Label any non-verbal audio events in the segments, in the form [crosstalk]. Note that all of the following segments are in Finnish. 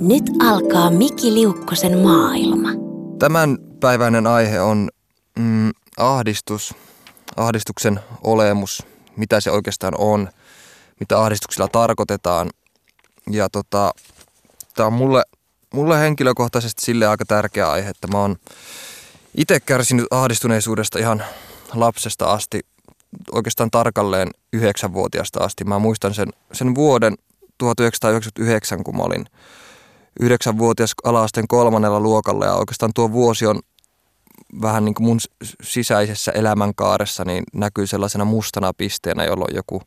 Nyt alkaa Miki Liukkosen maailma. Tämän päiväinen aihe on mm, ahdistus, ahdistuksen olemus, mitä se oikeastaan on, mitä ahdistuksilla tarkoitetaan. Ja tota, tämä on mulle, mulle henkilökohtaisesti sille aika tärkeä aihe, että mä oon itse kärsinyt ahdistuneisuudesta ihan lapsesta asti, oikeastaan tarkalleen yhdeksänvuotiaasta asti. Mä muistan sen, sen vuoden 1999, kun mä olin yhdeksänvuotias alaasteen kolmannella luokalla ja oikeastaan tuo vuosi on vähän niin kuin mun sisäisessä elämänkaaressa niin näkyy sellaisena mustana pisteenä, jolloin joku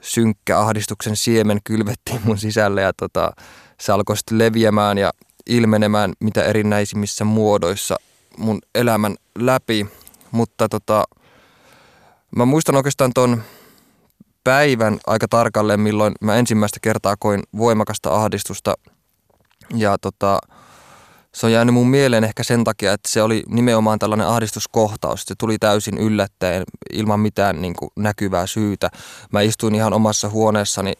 synkkä ahdistuksen siemen kylvettiin mun sisälle ja tota, se alkoi sitten leviämään ja ilmenemään mitä erinäisimmissä muodoissa mun elämän läpi. Mutta tota, mä muistan oikeastaan ton päivän aika tarkalleen, milloin mä ensimmäistä kertaa koin voimakasta ahdistusta. Ja tota, se on jäänyt mun mieleen ehkä sen takia, että se oli nimenomaan tällainen ahdistuskohtaus. Se tuli täysin yllättäen ilman mitään niin kuin näkyvää syytä. Mä istuin ihan omassa huoneessani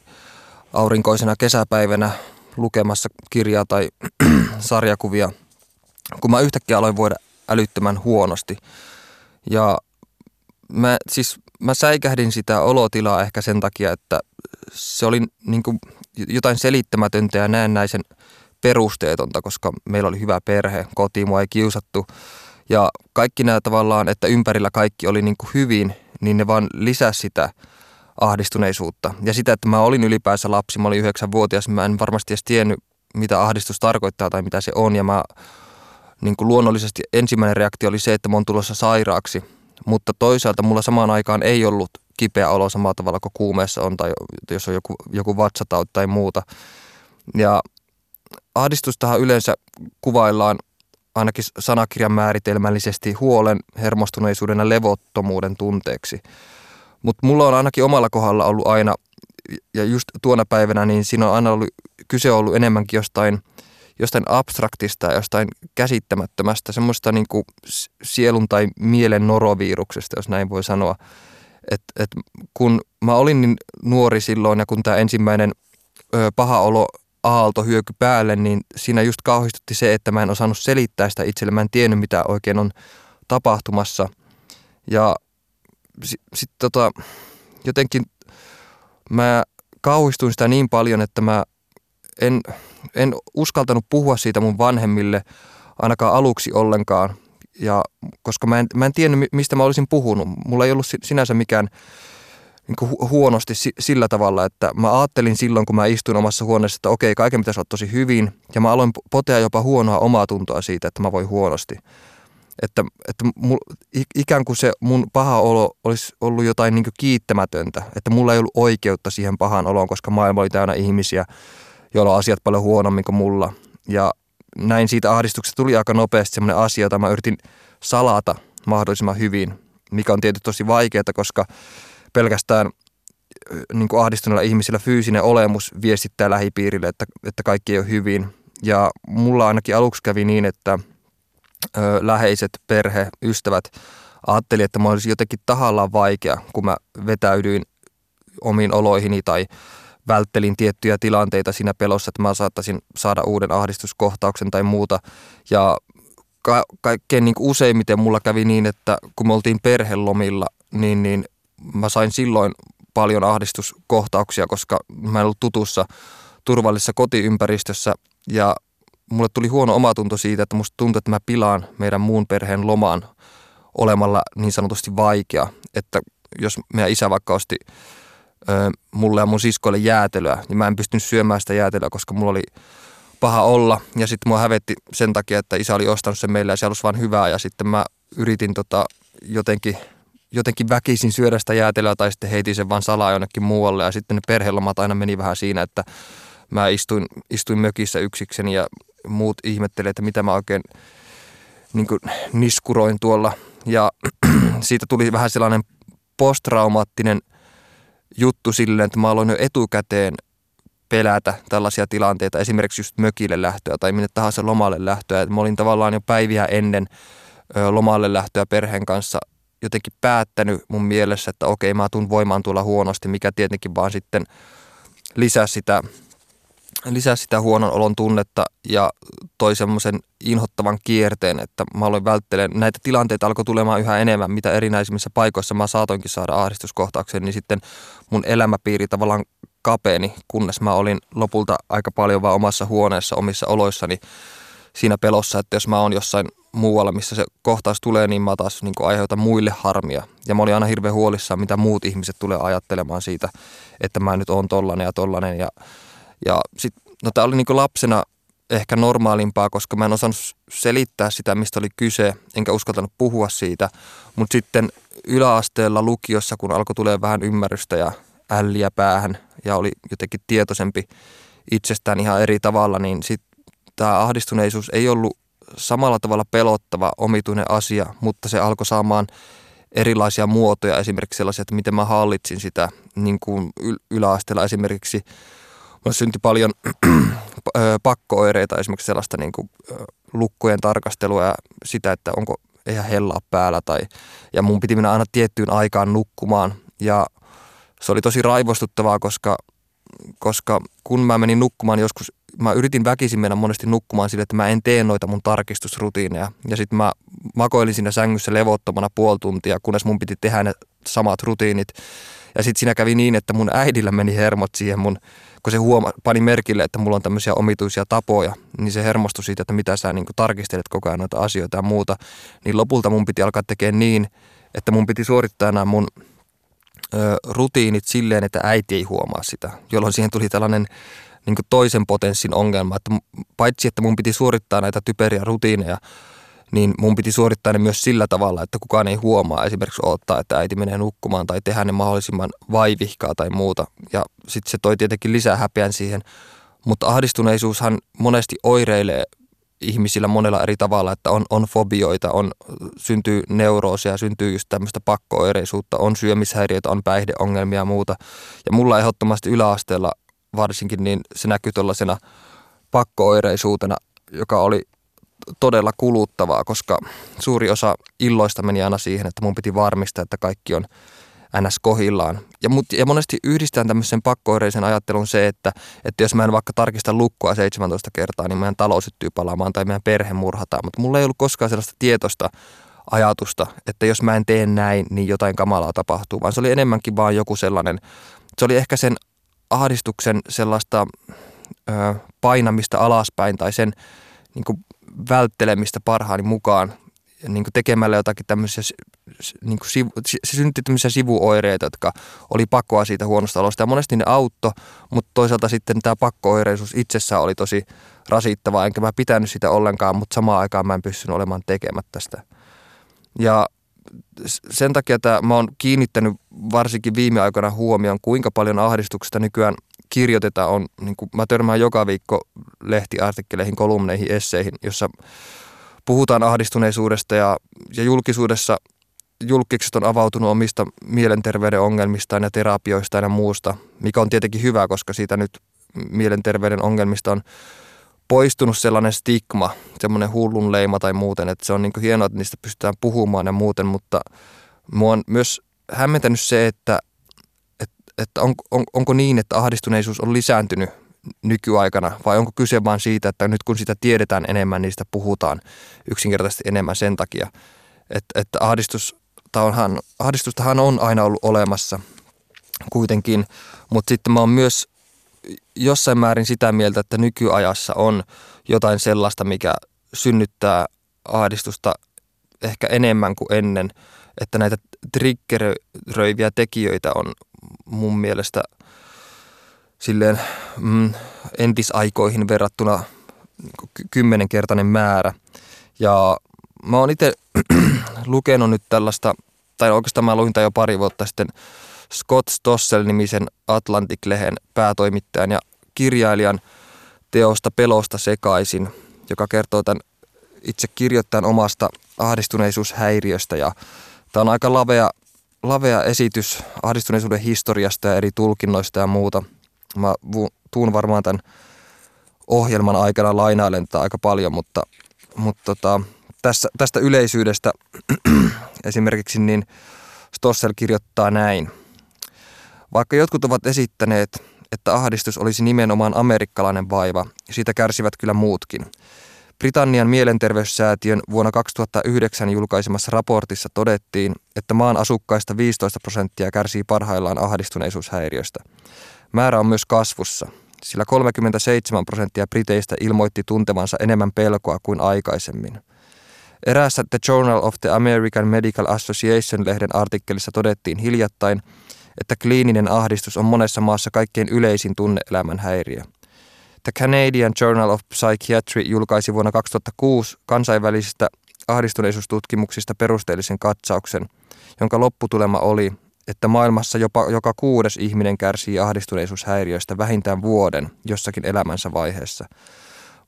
aurinkoisena kesäpäivänä lukemassa kirjaa tai [clears throat] sarjakuvia, kun mä yhtäkkiä aloin voida älyttömän huonosti. Ja mä, siis, mä säikähdin sitä olotilaa ehkä sen takia, että se oli niin kuin jotain selittämätöntä ja näennäisen perusteetonta, koska meillä oli hyvä perhe, koti, mua ei kiusattu. Ja kaikki nämä tavallaan, että ympärillä kaikki oli niin kuin hyvin, niin ne vaan lisäsi sitä ahdistuneisuutta. Ja sitä, että mä olin ylipäänsä lapsi, mä olin yhdeksänvuotias, mä en varmasti edes tiennyt, mitä ahdistus tarkoittaa tai mitä se on. Ja mä niin kuin luonnollisesti ensimmäinen reaktio oli se, että mä oon tulossa sairaaksi. Mutta toisaalta mulla samaan aikaan ei ollut kipeä olo samalla tavalla kuin kuumeessa on tai jos on joku, joku vatsatauti tai muuta. Ja ahdistustahan yleensä kuvaillaan ainakin sanakirjan määritelmällisesti huolen, hermostuneisuuden ja levottomuuden tunteeksi. Mutta mulla on ainakin omalla kohdalla ollut aina, ja just tuona päivänä, niin siinä on aina ollut, kyse ollut enemmänkin jostain, jostain abstraktista, jostain käsittämättömästä, semmoista niin kuin sielun tai mielen noroviruksesta, jos näin voi sanoa. Et, et kun mä olin niin nuori silloin ja kun tämä ensimmäinen ö, paha olo aalto hyöky päälle, niin siinä just kauhistutti se, että mä en osannut selittää sitä itselle. Mä en tiennyt, mitä oikein on tapahtumassa. Ja sitten sit, tota, jotenkin mä kauhistuin sitä niin paljon, että mä en, en uskaltanut puhua siitä mun vanhemmille ainakaan aluksi ollenkaan. Ja koska mä en, mä en tiennyt, mistä mä olisin puhunut. Mulla ei ollut sinänsä mikään niin kuin huonosti sillä tavalla, että mä ajattelin silloin, kun mä istuin omassa huoneessa, että okei, kaiken pitäisi olla tosi hyvin. Ja mä aloin potea jopa huonoa omaa tuntoa siitä, että mä voin huonosti. Että, että mul, ikään kuin se mun paha olo olisi ollut jotain niin kiittämätöntä. Että mulla ei ollut oikeutta siihen pahaan oloon, koska maailma oli täynnä ihmisiä, joilla on asiat paljon huonommin kuin mulla. Ja näin siitä ahdistuksesta tuli aika nopeasti sellainen asia, jota mä yritin salata mahdollisimman hyvin, mikä on tietysti tosi vaikeaa, koska pelkästään niin kuin ahdistuneilla ihmisillä fyysinen olemus viestittää lähipiirille, että, että kaikki ei ole hyvin. Ja mulla ainakin aluksi kävi niin, että ö, läheiset, perhe, ystävät ajatteli, että mä olisin jotenkin tahallaan vaikea, kun mä vetäydyin omiin oloihini tai välttelin tiettyjä tilanteita siinä pelossa, että mä saattaisin saada uuden ahdistuskohtauksen tai muuta. Ja ka- kaikkein niin useimmiten mulla kävi niin, että kun me oltiin perhelomilla, niin, niin mä sain silloin paljon ahdistuskohtauksia, koska mä en ollut tutussa turvallisessa kotiympäristössä ja mulle tuli huono omatunto siitä, että musta tuntui, että mä pilaan meidän muun perheen lomaan olemalla niin sanotusti vaikea. Että jos meidän isä vaikka osti ö, mulle ja mun siskoille jäätelöä, niin mä en pystynyt syömään sitä jäätelöä, koska mulla oli paha olla. Ja sitten mua hävetti sen takia, että isä oli ostanut sen meille ja se olisi vaan hyvää. Ja sitten mä yritin tota, jotenkin – jotenkin väkisin syödä sitä jäätelöä tai sitten heitin sen vaan salaa jonnekin muualle ja sitten ne perhelomat aina meni vähän siinä, että mä istuin, istuin mökissä yksikseni ja muut ihmettelivät, että mitä mä oikein niin niskuroin tuolla ja [clears throat] siitä tuli vähän sellainen posttraumaattinen juttu silleen, että mä aloin jo etukäteen pelätä tällaisia tilanteita, esimerkiksi just mökille lähtöä tai minne tahansa lomalle lähtöä. mä olin tavallaan jo päiviä ennen lomalle lähtöä perheen kanssa jotenkin päättänyt mun mielessä, että okei mä tuun voimaan tulla huonosti, mikä tietenkin vaan sitten lisää sitä lisäsi sitä huonon olon tunnetta ja toi semmoisen inhottavan kierteen, että mä aloin välttelemään. Näitä tilanteita alkoi tulemaan yhä enemmän, mitä erinäisimmissä paikoissa mä saatoinkin saada ahdistuskohtauksen, niin sitten mun elämäpiiri tavallaan kapeeni, kunnes mä olin lopulta aika paljon vaan omassa huoneessa, omissa oloissani siinä pelossa, että jos mä oon jossain muualla, missä se kohtaus tulee, niin mä taas niin aiheutan muille harmia. Ja mä olin aina hirveän huolissaan, mitä muut ihmiset tulee ajattelemaan siitä, että mä nyt oon tollanen ja tollanen. Ja, ja sit, no tää oli niin lapsena ehkä normaalimpaa, koska mä en osannut selittää sitä, mistä oli kyse, enkä uskaltanut puhua siitä. Mutta sitten yläasteella lukiossa, kun alkoi tulee vähän ymmärrystä ja älliä päähän ja oli jotenkin tietoisempi itsestään ihan eri tavalla, niin sitten tämä ahdistuneisuus ei ollut samalla tavalla pelottava, omituinen asia, mutta se alkoi saamaan erilaisia muotoja, esimerkiksi sellaisia, että miten mä hallitsin sitä niin kuin yläasteella esimerkiksi. Mulla syntyi paljon [clears throat] pakkooireita, esimerkiksi sellaista niin kuin lukkojen tarkastelua ja sitä, että onko eihän hellaa päällä. Tai, ja mun piti mennä aina tiettyyn aikaan nukkumaan ja se oli tosi raivostuttavaa, koska, koska kun mä menin nukkumaan joskus mä yritin väkisin mennä monesti nukkumaan sille, että mä en tee noita mun tarkistusrutiineja. Ja sitten mä makoilin siinä sängyssä levottomana puoli tuntia, kunnes mun piti tehdä ne samat rutiinit. Ja sitten siinä kävi niin, että mun äidillä meni hermot siihen mun, kun se huoma, pani merkille, että mulla on tämmöisiä omituisia tapoja, niin se hermostui siitä, että mitä sä niin tarkistelet koko ajan noita asioita ja muuta. Niin lopulta mun piti alkaa tekemään niin, että mun piti suorittaa nämä mun rutiinit silleen, että äiti ei huomaa sitä, jolloin siihen tuli tällainen niin toisen potenssin ongelma, että paitsi että mun piti suorittaa näitä typeriä rutiineja, niin mun piti suorittaa ne myös sillä tavalla, että kukaan ei huomaa esimerkiksi odottaa, että äiti menee nukkumaan tai tehdä ne mahdollisimman vaivihkaa tai muuta. Ja sitten se toi tietenkin lisää häpeän siihen. Mutta ahdistuneisuushan monesti oireilee ihmisillä monella eri tavalla, että on, on fobioita, on, syntyy neuroosia, syntyy just tämmöistä pakkooireisuutta, on syömishäiriöitä, on päihdeongelmia ja muuta. Ja mulla ehdottomasti yläasteella varsinkin, niin se näkyy tuollaisena pakkooireisuutena, joka oli todella kuluttavaa, koska suuri osa illoista meni aina siihen, että mun piti varmistaa, että kaikki on ns. kohillaan. Ja, mut, ja monesti yhdistään tämmöisen pakkooireisen ajattelun se, että, että jos mä en vaikka tarkista lukkoa 17 kertaa, niin meidän talous syttyy palaamaan tai meidän perhe murhataan. Mutta mulla ei ollut koskaan sellaista tietoista ajatusta, että jos mä en tee näin, niin jotain kamalaa tapahtuu, vaan se oli enemmänkin vaan joku sellainen, se oli ehkä sen ahdistuksen sellaista ö, painamista alaspäin tai sen niin kuin välttelemistä parhaani mukaan niin kuin tekemällä jotakin tämmöisiä, niin kuin sivu, se synti tämmöisiä sivuoireita, jotka oli pakkoa siitä huonosta olosta. Ja monesti ne auttoi, mutta toisaalta sitten tämä pakkooireisuus itsessään oli tosi rasittavaa, enkä mä pitänyt sitä ollenkaan, mutta samaan aikaan mä en pystynyt olemaan tekemättä sitä. Ja sen takia että mä oon kiinnittänyt varsinkin viime aikoina huomioon, kuinka paljon ahdistuksesta nykyään kirjoitetaan. On, niin kuin mä törmään joka viikko lehtiartikkeleihin, kolumneihin, esseihin, jossa puhutaan ahdistuneisuudesta ja, ja julkisuudessa julkikset on avautunut omista mielenterveyden ongelmistaan ja terapioistaan ja muusta, mikä on tietenkin hyvä, koska siitä nyt mielenterveyden ongelmista on poistunut sellainen stigma, semmoinen hullun leima tai muuten, että se on niin hienoa, että niistä pystytään puhumaan ja muuten, mutta mua on myös hämmentänyt se, että, että, että on, on, onko niin, että ahdistuneisuus on lisääntynyt nykyaikana? Vai onko kyse vain siitä, että nyt kun sitä tiedetään enemmän, sitä puhutaan yksinkertaisesti enemmän sen takia, että, että ahdistus, onhan, ahdistustahan on aina ollut olemassa kuitenkin, mutta sitten mä oon myös jossain määrin sitä mieltä, että nykyajassa on jotain sellaista, mikä synnyttää ahdistusta ehkä enemmän kuin ennen, että näitä triggeröiviä tekijöitä on mun mielestä silleen mm, entisaikoihin verrattuna niin kymmenenkertainen määrä. Ja mä oon itse [clears throat] lukenut nyt tällaista, tai oikeastaan mä luin jo pari vuotta sitten, Scott Stossel-nimisen Atlantic-lehen päätoimittajan ja kirjailijan teosta Pelosta sekaisin, joka kertoo tämän itse kirjoittajan omasta ahdistuneisuushäiriöstä. Ja tämä on aika lavea, lavea esitys ahdistuneisuuden historiasta ja eri tulkinnoista ja muuta. Mä tuun varmaan tämän ohjelman aikana lainailen tätä aika paljon, mutta, mutta tota, tässä, tästä yleisyydestä [clears throat] esimerkiksi niin Stossel kirjoittaa näin – vaikka jotkut ovat esittäneet, että ahdistus olisi nimenomaan amerikkalainen vaiva, siitä kärsivät kyllä muutkin. Britannian mielenterveyssäätiön vuonna 2009 julkaisemassa raportissa todettiin, että maan asukkaista 15 prosenttia kärsii parhaillaan ahdistuneisuushäiriöstä. Määrä on myös kasvussa, sillä 37 prosenttia briteistä ilmoitti tuntevansa enemmän pelkoa kuin aikaisemmin. Eräässä The Journal of the American Medical Association-lehden artikkelissa todettiin hiljattain, että kliininen ahdistus on monessa maassa kaikkein yleisin tunneelämän häiriö. The Canadian Journal of Psychiatry julkaisi vuonna 2006 kansainvälisistä ahdistuneisuustutkimuksista perusteellisen katsauksen, jonka lopputulema oli, että maailmassa jopa joka kuudes ihminen kärsii ahdistuneisuushäiriöistä vähintään vuoden jossakin elämänsä vaiheessa.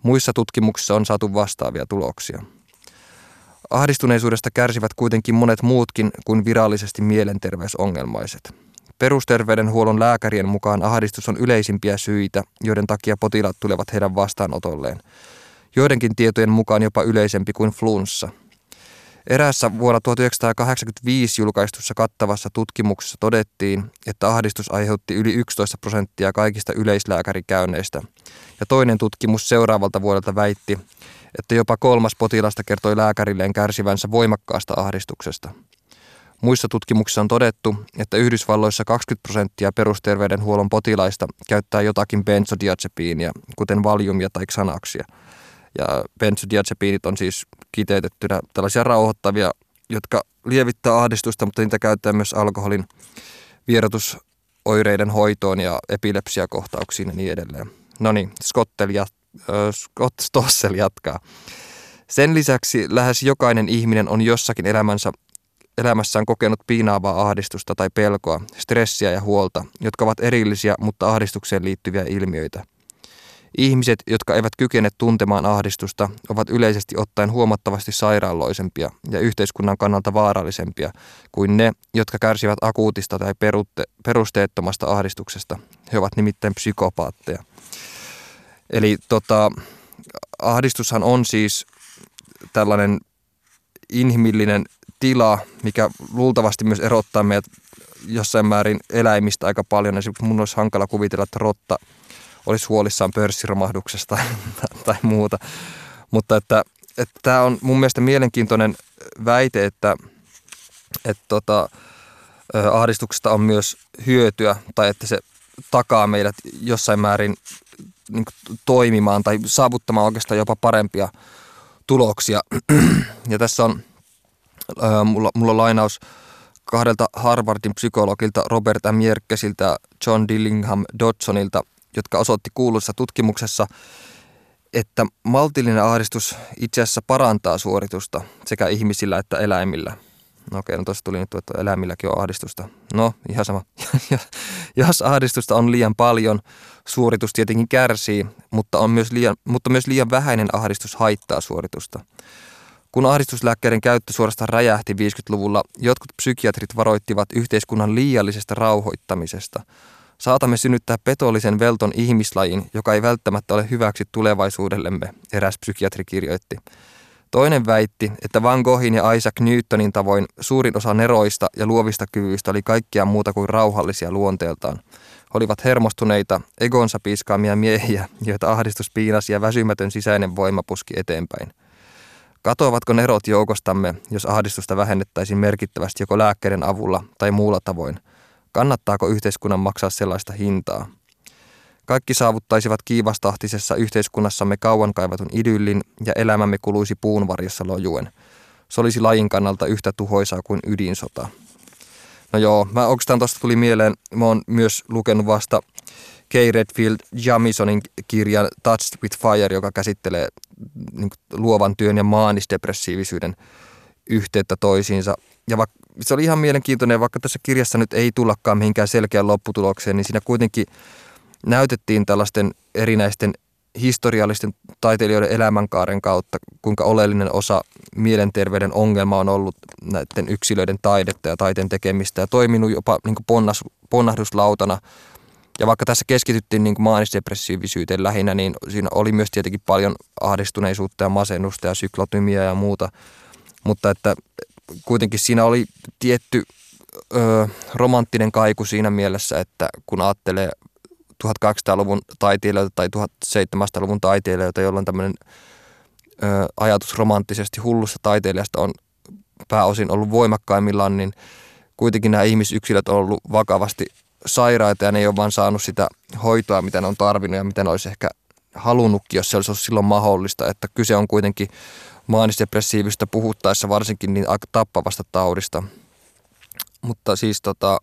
Muissa tutkimuksissa on saatu vastaavia tuloksia. Ahdistuneisuudesta kärsivät kuitenkin monet muutkin kuin virallisesti mielenterveysongelmaiset. Perusterveydenhuollon lääkärien mukaan ahdistus on yleisimpiä syitä, joiden takia potilaat tulevat heidän vastaanotolleen. Joidenkin tietojen mukaan jopa yleisempi kuin flunssa. Eräässä vuonna 1985 julkaistussa kattavassa tutkimuksessa todettiin, että ahdistus aiheutti yli 11 prosenttia kaikista yleislääkärikäynneistä. Ja toinen tutkimus seuraavalta vuodelta väitti, että jopa kolmas potilasta kertoi lääkärilleen kärsivänsä voimakkaasta ahdistuksesta. Muissa tutkimuksissa on todettu, että Yhdysvalloissa 20 prosenttia perusterveydenhuollon potilaista käyttää jotakin benzodiazepiinia, kuten valiumia tai xanaksia. Ja benzodiazepiinit on siis kiteytettynä tällaisia rauhoittavia, jotka lievittää ahdistusta, mutta niitä käyttää myös alkoholin vierotusoireiden hoitoon ja epilepsiakohtauksiin ja niin edelleen. No niin, Scottel äh, Scott Stossel jatkaa. Sen lisäksi lähes jokainen ihminen on jossakin elämänsä elämässään kokenut piinaavaa ahdistusta tai pelkoa, stressiä ja huolta, jotka ovat erillisiä, mutta ahdistukseen liittyviä ilmiöitä. Ihmiset, jotka eivät kykene tuntemaan ahdistusta, ovat yleisesti ottaen huomattavasti sairaaloisempia ja yhteiskunnan kannalta vaarallisempia kuin ne, jotka kärsivät akuutista tai perutte, perusteettomasta ahdistuksesta. He ovat nimittäin psykopaatteja. Eli tota, ahdistushan on siis tällainen inhimillinen tila, mikä luultavasti myös erottaa meidät jossain määrin eläimistä aika paljon. Esimerkiksi mun olisi hankala kuvitella, että rotta olisi huolissaan pörssiromahduksesta [laughs] tai, muuta. Mutta että, että tämä on mun mielestä mielenkiintoinen väite, että, että tota, ahdistuksesta on myös hyötyä tai että se takaa meidät jossain määrin niin toimimaan tai saavuttamaan oikeastaan jopa parempia tuloksia. [clears throat] Ja tässä on mulla, mulla on lainaus kahdelta Harvardin psykologilta Robert M. Jerkkesiltä John Dillingham Dodsonilta, jotka osoitti kuuluissa tutkimuksessa, että maltillinen ahdistus itse asiassa parantaa suoritusta sekä ihmisillä että eläimillä. No okei, no tuossa tuli nyt, että eläimilläkin on ahdistusta. No, ihan sama. [laughs] Jos ahdistusta on liian paljon, suoritus tietenkin kärsii, mutta, on myös liian, mutta myös liian vähäinen ahdistus haittaa suoritusta. Kun ahdistuslääkkeiden käyttö suorastaan räjähti 50-luvulla, jotkut psykiatrit varoittivat yhteiskunnan liiallisesta rauhoittamisesta. Saatamme synnyttää petollisen velton ihmislajin, joka ei välttämättä ole hyväksi tulevaisuudellemme, eräs psykiatri kirjoitti. Toinen väitti, että Van Goghin ja Isaac Newtonin tavoin suurin osa neroista ja luovista kyvyistä oli kaikkea muuta kuin rauhallisia luonteeltaan. He olivat hermostuneita, egonsa piiskaamia miehiä, joita ahdistus piinasi ja väsymätön sisäinen voima puski eteenpäin. Katoavatko nerot joukostamme, jos ahdistusta vähennettäisiin merkittävästi joko lääkkeiden avulla tai muulla tavoin? Kannattaako yhteiskunnan maksaa sellaista hintaa? Kaikki saavuttaisivat kiivastahtisessa yhteiskunnassamme kauan kaivatun idyllin ja elämämme kuluisi puun varjossa lojuen. Se olisi lajin kannalta yhtä tuhoisaa kuin ydinsota. No joo, mä oikeastaan tuosta tuli mieleen, mä oon myös lukenut vasta Kay Redfield Jamisonin kirjan Touched with Fire, joka käsittelee niin luovan työn ja maanisdepressiivisyyden yhteyttä toisiinsa. Ja vaikka, se oli ihan mielenkiintoinen, vaikka tässä kirjassa nyt ei tullakaan mihinkään selkeään lopputulokseen, niin siinä kuitenkin näytettiin tällaisten erinäisten historiallisten taiteilijoiden elämänkaaren kautta, kuinka oleellinen osa mielenterveyden ongelma on ollut näiden yksilöiden taidetta ja taiteen tekemistä ja toiminut jopa niin ponnas, ponnahduslautana ja vaikka tässä keskityttiin niin maanisdepressiivisyyteen lähinnä, niin siinä oli myös tietenkin paljon ahdistuneisuutta ja masennusta ja syklotymiä ja muuta. Mutta että kuitenkin siinä oli tietty ö, romanttinen kaiku siinä mielessä, että kun ajattelee 1800-luvun taiteilijoita tai 1700-luvun taiteilijoita, jolloin tämmöinen ö, ajatus romanttisesti hullusta taiteilijasta on pääosin ollut voimakkaimmillaan, niin kuitenkin nämä ihmisyksilöt on ollut vakavasti sairaita ja ne ei ole vaan saanut sitä hoitoa, mitä ne on tarvinnut ja mitä ne olisi ehkä halunnutkin, jos se olisi ollut silloin mahdollista. Että kyse on kuitenkin maanisdepressiivistä puhuttaessa varsinkin niin aika tappavasta taudista. Mutta siis tota,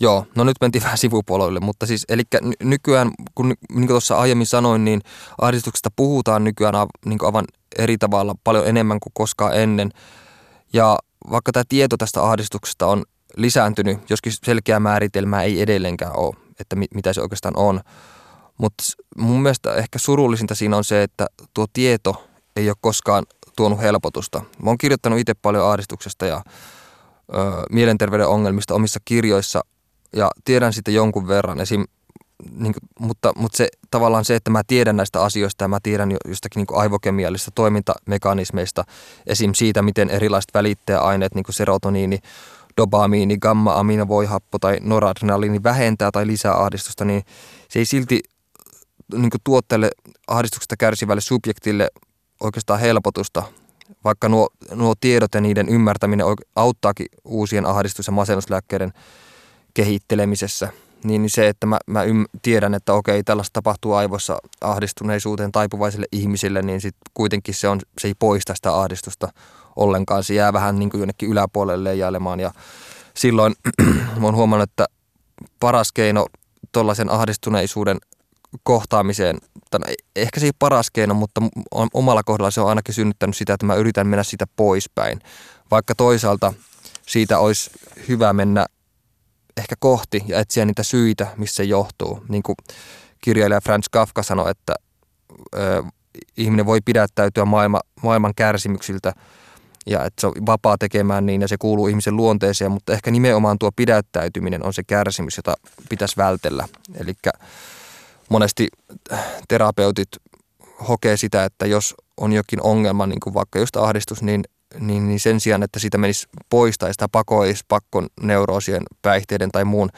joo, no nyt mentiin [laughs] vähän sivupuolelle, mutta siis eli nykyään, kun niin tuossa aiemmin sanoin, niin ahdistuksesta puhutaan nykyään niin aivan eri tavalla paljon enemmän kuin koskaan ennen. Ja vaikka tämä tieto tästä ahdistuksesta on lisääntynyt, joskin selkeää määritelmää ei edelleenkään ole, että mitä se oikeastaan on. Mutta mun mielestä ehkä surullisinta siinä on se, että tuo tieto ei ole koskaan tuonut helpotusta. Mä oon kirjoittanut itse paljon ahdistuksesta ja ö, mielenterveyden ongelmista omissa kirjoissa ja tiedän siitä jonkun verran. Esim, niin, mutta, mutta se, tavallaan se, että mä tiedän näistä asioista ja mä tiedän jostakin niin aivokemiallisista toimintamekanismeista, esim. siitä, miten erilaiset välittäjäaineet, niin kuin serotoniini, dopamiini, gamma-aminovoihappo tai noradrenaliini vähentää tai lisää ahdistusta, niin se ei silti niin tuotteelle ahdistuksesta kärsivälle subjektille oikeastaan helpotusta, vaikka nuo, nuo tiedot ja niiden ymmärtäminen auttaakin uusien ahdistus- ja masennuslääkkeiden kehittelemisessä, niin se, että mä, mä tiedän, että okei, tällaista tapahtuu aivoissa ahdistuneisuuteen taipuvaisille ihmisille, niin sitten kuitenkin se, on, se ei poista sitä ahdistusta ollenkaan. Se jää vähän niin kuin jonnekin yläpuolelle leijailemaan ja silloin [clears throat] mä oon huomannut, että paras keino tuollaisen ahdistuneisuuden kohtaamiseen, no, ehkä se ei paras keino, mutta omalla kohdalla se on ainakin synnyttänyt sitä, että mä yritän mennä siitä poispäin. Vaikka toisaalta siitä olisi hyvä mennä ehkä kohti ja etsiä niitä syitä, missä se johtuu. Niin kuin kirjailija Franz Kafka sanoi, että ö, ihminen voi pidättäytyä maailma, maailman kärsimyksiltä ja että se on vapaa tekemään niin ja se kuuluu ihmisen luonteeseen, mutta ehkä nimenomaan tuo pidättäytyminen on se kärsimys, jota pitäisi vältellä. Eli monesti terapeutit hokee sitä, että jos on jokin ongelma, niin kuin vaikka just ahdistus, niin, niin, niin sen sijaan, että sitä menisi pois tai sitä pakoisi pakkon neuroosien, päihteiden tai muun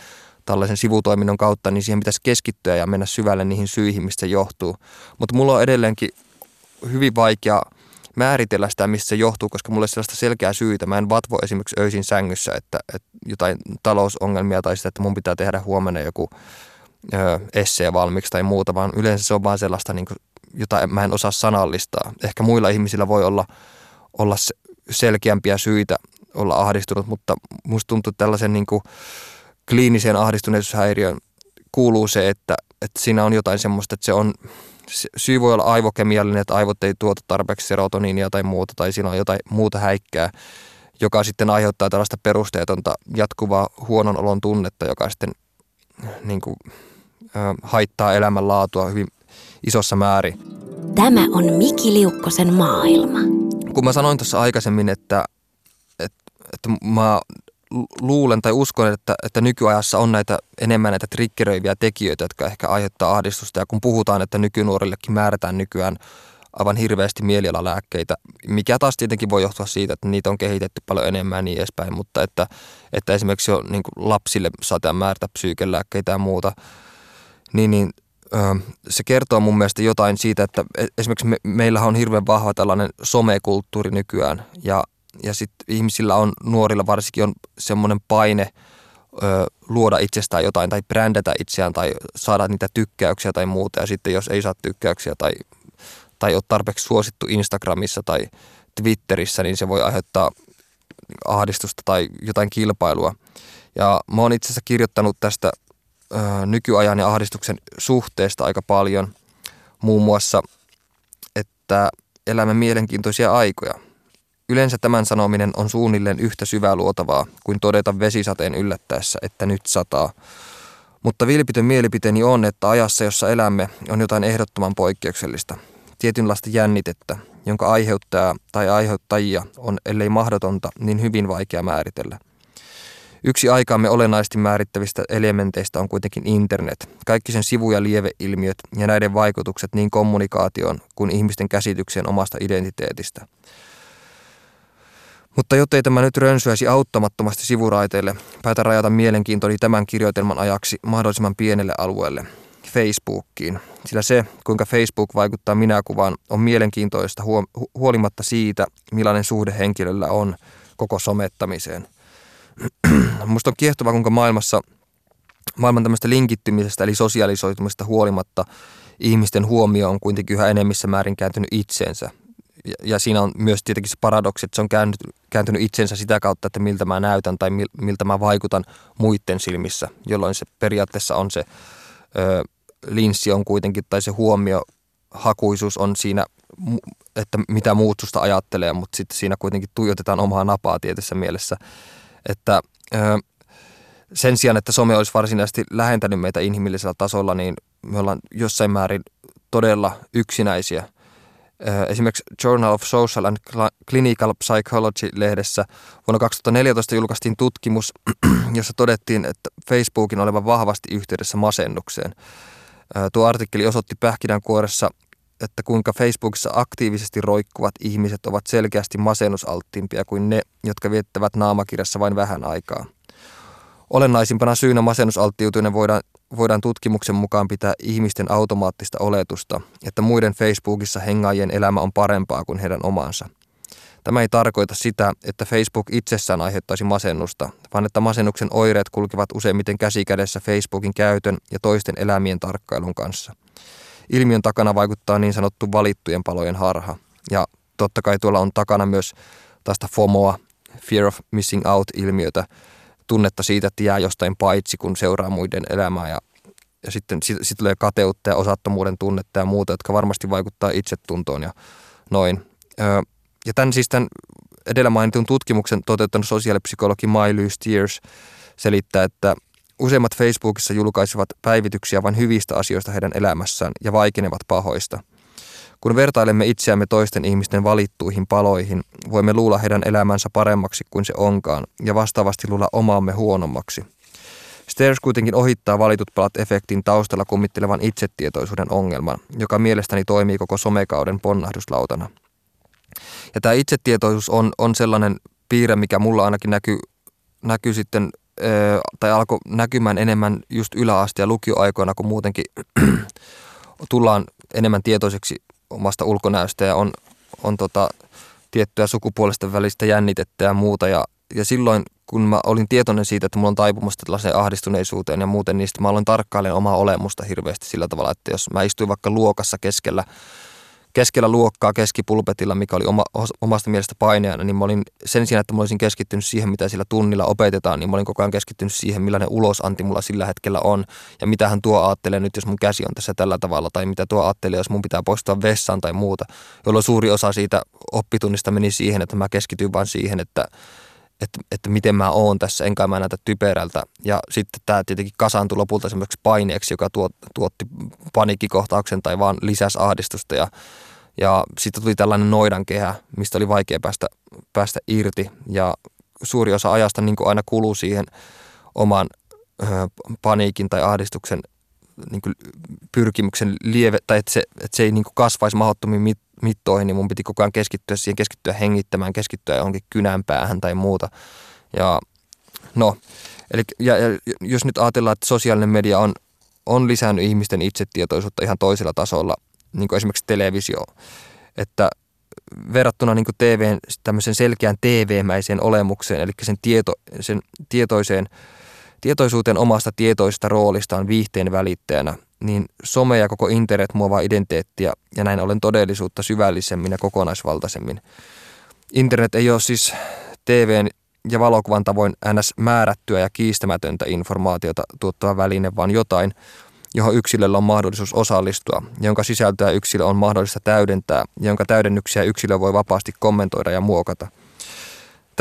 tällaisen sivutoiminnon kautta, niin siihen pitäisi keskittyä ja mennä syvälle niihin syihin, mistä se johtuu. Mutta mulla on edelleenkin hyvin vaikea määritellä sitä, mistä se johtuu, koska mulla ei sellaista selkeää syytä. Mä en vatvo esimerkiksi öisin sängyssä, että, että jotain talousongelmia tai sitä, että mun pitää tehdä huomenna joku essee valmiiksi tai muuta, vaan yleensä se on vaan sellaista, niin kuin, jota mä en osaa sanallistaa. Ehkä muilla ihmisillä voi olla, olla selkeämpiä syitä olla ahdistunut, mutta musta tuntuu, että tällaisen niin kuin kliiniseen ahdistuneisuushäiriön kuuluu se, että, että siinä on jotain semmoista, että se on, syy voi olla aivokemiallinen, että aivot ei tuota tarpeeksi serotoniinia tai muuta, tai siinä on jotain muuta häikkää, joka sitten aiheuttaa tällaista perusteetonta jatkuvaa huonon olon tunnetta, joka sitten niin kuin, haittaa elämänlaatua hyvin isossa määrin. Tämä on Miki Liukkosen maailma. Kun mä sanoin tuossa aikaisemmin, että, että, että mä luulen tai uskon, että, että nykyajassa on näitä enemmän näitä triggeröiviä tekijöitä, jotka ehkä aiheuttaa ahdistusta. Ja kun puhutaan, että nykynuorillekin määrätään nykyään aivan hirveästi mielialalääkkeitä, mikä taas tietenkin voi johtua siitä, että niitä on kehitetty paljon enemmän ja niin edespäin, mutta että, että esimerkiksi jo niin lapsille saataan määrätä psyykelääkkeitä ja muuta, niin, niin se kertoo mun mielestä jotain siitä, että e, esimerkiksi me, meillä on hirveän vahva tällainen somekulttuuri nykyään ja, ja sitten ihmisillä on, nuorilla varsinkin on semmoinen paine ö, luoda itsestään jotain tai brändätä itseään tai saada niitä tykkäyksiä tai muuta ja sitten jos ei saa tykkäyksiä tai, tai ole tarpeeksi suosittu Instagramissa tai Twitterissä, niin se voi aiheuttaa ahdistusta tai jotain kilpailua. Ja mä oon itse asiassa kirjoittanut tästä nykyajan ja ahdistuksen suhteesta aika paljon. Muun muassa, että elämme mielenkiintoisia aikoja. Yleensä tämän sanominen on suunnilleen yhtä syvää luotavaa kuin todeta vesisateen yllättäessä, että nyt sataa. Mutta vilpitön mielipiteeni on, että ajassa, jossa elämme, on jotain ehdottoman poikkeuksellista. Tietynlaista jännitettä, jonka aiheuttaa tai aiheuttajia on, ellei mahdotonta, niin hyvin vaikea määritellä – Yksi aikaamme olennaisesti määrittävistä elementeistä on kuitenkin internet. Kaikki sen sivu- ja lieveilmiöt ja näiden vaikutukset niin kommunikaatioon kuin ihmisten käsitykseen omasta identiteetistä. Mutta jottei tämä nyt rönsyäisi auttamattomasti sivuraiteille, päätän rajata mielenkiintoni tämän kirjoitelman ajaksi mahdollisimman pienelle alueelle, Facebookiin. Sillä se, kuinka Facebook vaikuttaa minäkuvaan, on mielenkiintoista huolimatta siitä, millainen suhde henkilöllä on koko somettamiseen. [clears throat] Musta on kiehtovaa, kuinka maailmassa, maailman tämmöistä linkittymisestä eli sosiaalisoitumista huolimatta ihmisten huomio on kuitenkin yhä enemmissä määrin kääntynyt itseensä – ja, ja siinä on myös tietenkin se paradoksi, että se on kääntynyt, kääntynyt itsensä sitä kautta, että miltä mä näytän tai mil, miltä mä vaikutan muiden silmissä, jolloin se periaatteessa on se ö, linssi on kuitenkin tai se huomio, hakuisuus on siinä, että mitä muut susta ajattelee, mutta sitten siinä kuitenkin tuijotetaan omaa napaa tietyssä mielessä, että sen sijaan, että some olisi varsinaisesti lähentänyt meitä inhimillisellä tasolla, niin me ollaan jossain määrin todella yksinäisiä – Esimerkiksi Journal of Social and Clinical Psychology-lehdessä vuonna 2014 julkaistiin tutkimus, [clears throat] jossa todettiin, että Facebookin olevan vahvasti yhteydessä masennukseen. Tuo artikkeli osoitti pähkinänkuoressa, että kuinka Facebookissa aktiivisesti roikkuvat ihmiset ovat selkeästi masennusalttiimpia kuin ne, jotka viettävät naamakirjassa vain vähän aikaa. Olennaisimpana syynä masennusalttiutuminen voidaan voidaan tutkimuksen mukaan pitää ihmisten automaattista oletusta, että muiden Facebookissa hengaajien elämä on parempaa kuin heidän omansa. Tämä ei tarkoita sitä, että Facebook itsessään aiheuttaisi masennusta, vaan että masennuksen oireet kulkevat useimmiten käsikädessä Facebookin käytön ja toisten elämien tarkkailun kanssa. Ilmiön takana vaikuttaa niin sanottu valittujen palojen harha. Ja totta kai tuolla on takana myös tästä FOMOa, Fear of Missing Out-ilmiötä, tunnetta siitä, että jää jostain paitsi, kun seuraa muiden elämää ja, ja sitten sit, sit tulee kateutta ja osattomuuden tunnetta ja muuta, jotka varmasti vaikuttaa itsetuntoon ja noin. Öö, ja tämän siis tämän edellä mainitun tutkimuksen toteuttanut sosiaalipsykologi Miley Steers selittää, että useimmat Facebookissa julkaisivat päivityksiä vain hyvistä asioista heidän elämässään ja vaikenevat pahoista – kun vertailemme itseämme toisten ihmisten valittuihin paloihin, voimme luulla heidän elämänsä paremmaksi kuin se onkaan ja vastaavasti luulla omaamme huonommaksi. Stairs kuitenkin ohittaa valitut palat efektin taustalla kummittelevan itsetietoisuuden ongelman, joka mielestäni toimii koko somekauden ponnahduslautana. Ja tämä itsetietoisuus on, on sellainen piirre, mikä mulla ainakin näkyy, näkyy sitten, tai alkoi näkymään enemmän just yläaste- ja lukioaikoina, kun muutenkin [clears throat] tullaan enemmän tietoiseksi omasta ulkonäöstä ja on, on tota, tiettyä sukupuolisten välistä jännitettä ja muuta. Ja, ja silloin, kun mä olin tietoinen siitä, että mulla on taipumusta tällaiseen ahdistuneisuuteen ja muuten, niin mä aloin tarkkailemaan omaa olemusta hirveästi sillä tavalla, että jos mä istuin vaikka luokassa keskellä – keskellä luokkaa keskipulpetilla, mikä oli oma, omasta mielestä paineana, niin mä olin sen sijaan, että mä olisin keskittynyt siihen, mitä sillä tunnilla opetetaan, niin mä olin koko ajan keskittynyt siihen, millainen ulosanti mulla sillä hetkellä on ja mitä hän tuo ajattelee nyt, jos mun käsi on tässä tällä tavalla tai mitä tuo ajattelee, jos mun pitää poistua vessaan tai muuta, jolloin suuri osa siitä oppitunnista meni siihen, että mä keskityin vain siihen, että että, että miten mä oon tässä, enkä mä näytä typerältä. Ja sitten tämä tietenkin kasaantui lopulta semmoiseksi paineeksi, joka tuot, tuotti paniikkikohtauksen tai vaan lisäsi ahdistusta. Ja, ja sitten tuli tällainen noidankehä, mistä oli vaikea päästä, päästä irti. Ja suuri osa ajasta niin aina kuluu siihen oman ö, paniikin tai ahdistuksen niin kuin pyrkimyksen lieve, tai että se, että se ei niin kuin kasvaisi mahdottomiin mit, mittoihin, niin mun piti koko ajan keskittyä siihen, keskittyä hengittämään, keskittyä johonkin kynän päähän tai muuta. Ja no, eli ja, ja, jos nyt ajatellaan, että sosiaalinen media on, on lisännyt ihmisten itsetietoisuutta ihan toisella tasolla, niin kuin esimerkiksi televisio, että verrattuna niin TVn, selkeän TV-mäiseen olemukseen, eli sen, tieto, sen tietoiseen tietoisuuteen omasta tietoista roolistaan viihteen välittäjänä, niin some ja koko internet muovaa identiteettiä ja näin ollen todellisuutta syvällisemmin ja kokonaisvaltaisemmin. Internet ei ole siis TVn ja valokuvan tavoin ns. määrättyä ja kiistämätöntä informaatiota tuottava väline, vaan jotain, johon yksilöllä on mahdollisuus osallistua, jonka sisältöä yksilö on mahdollista täydentää jonka täydennyksiä yksilö voi vapaasti kommentoida ja muokata –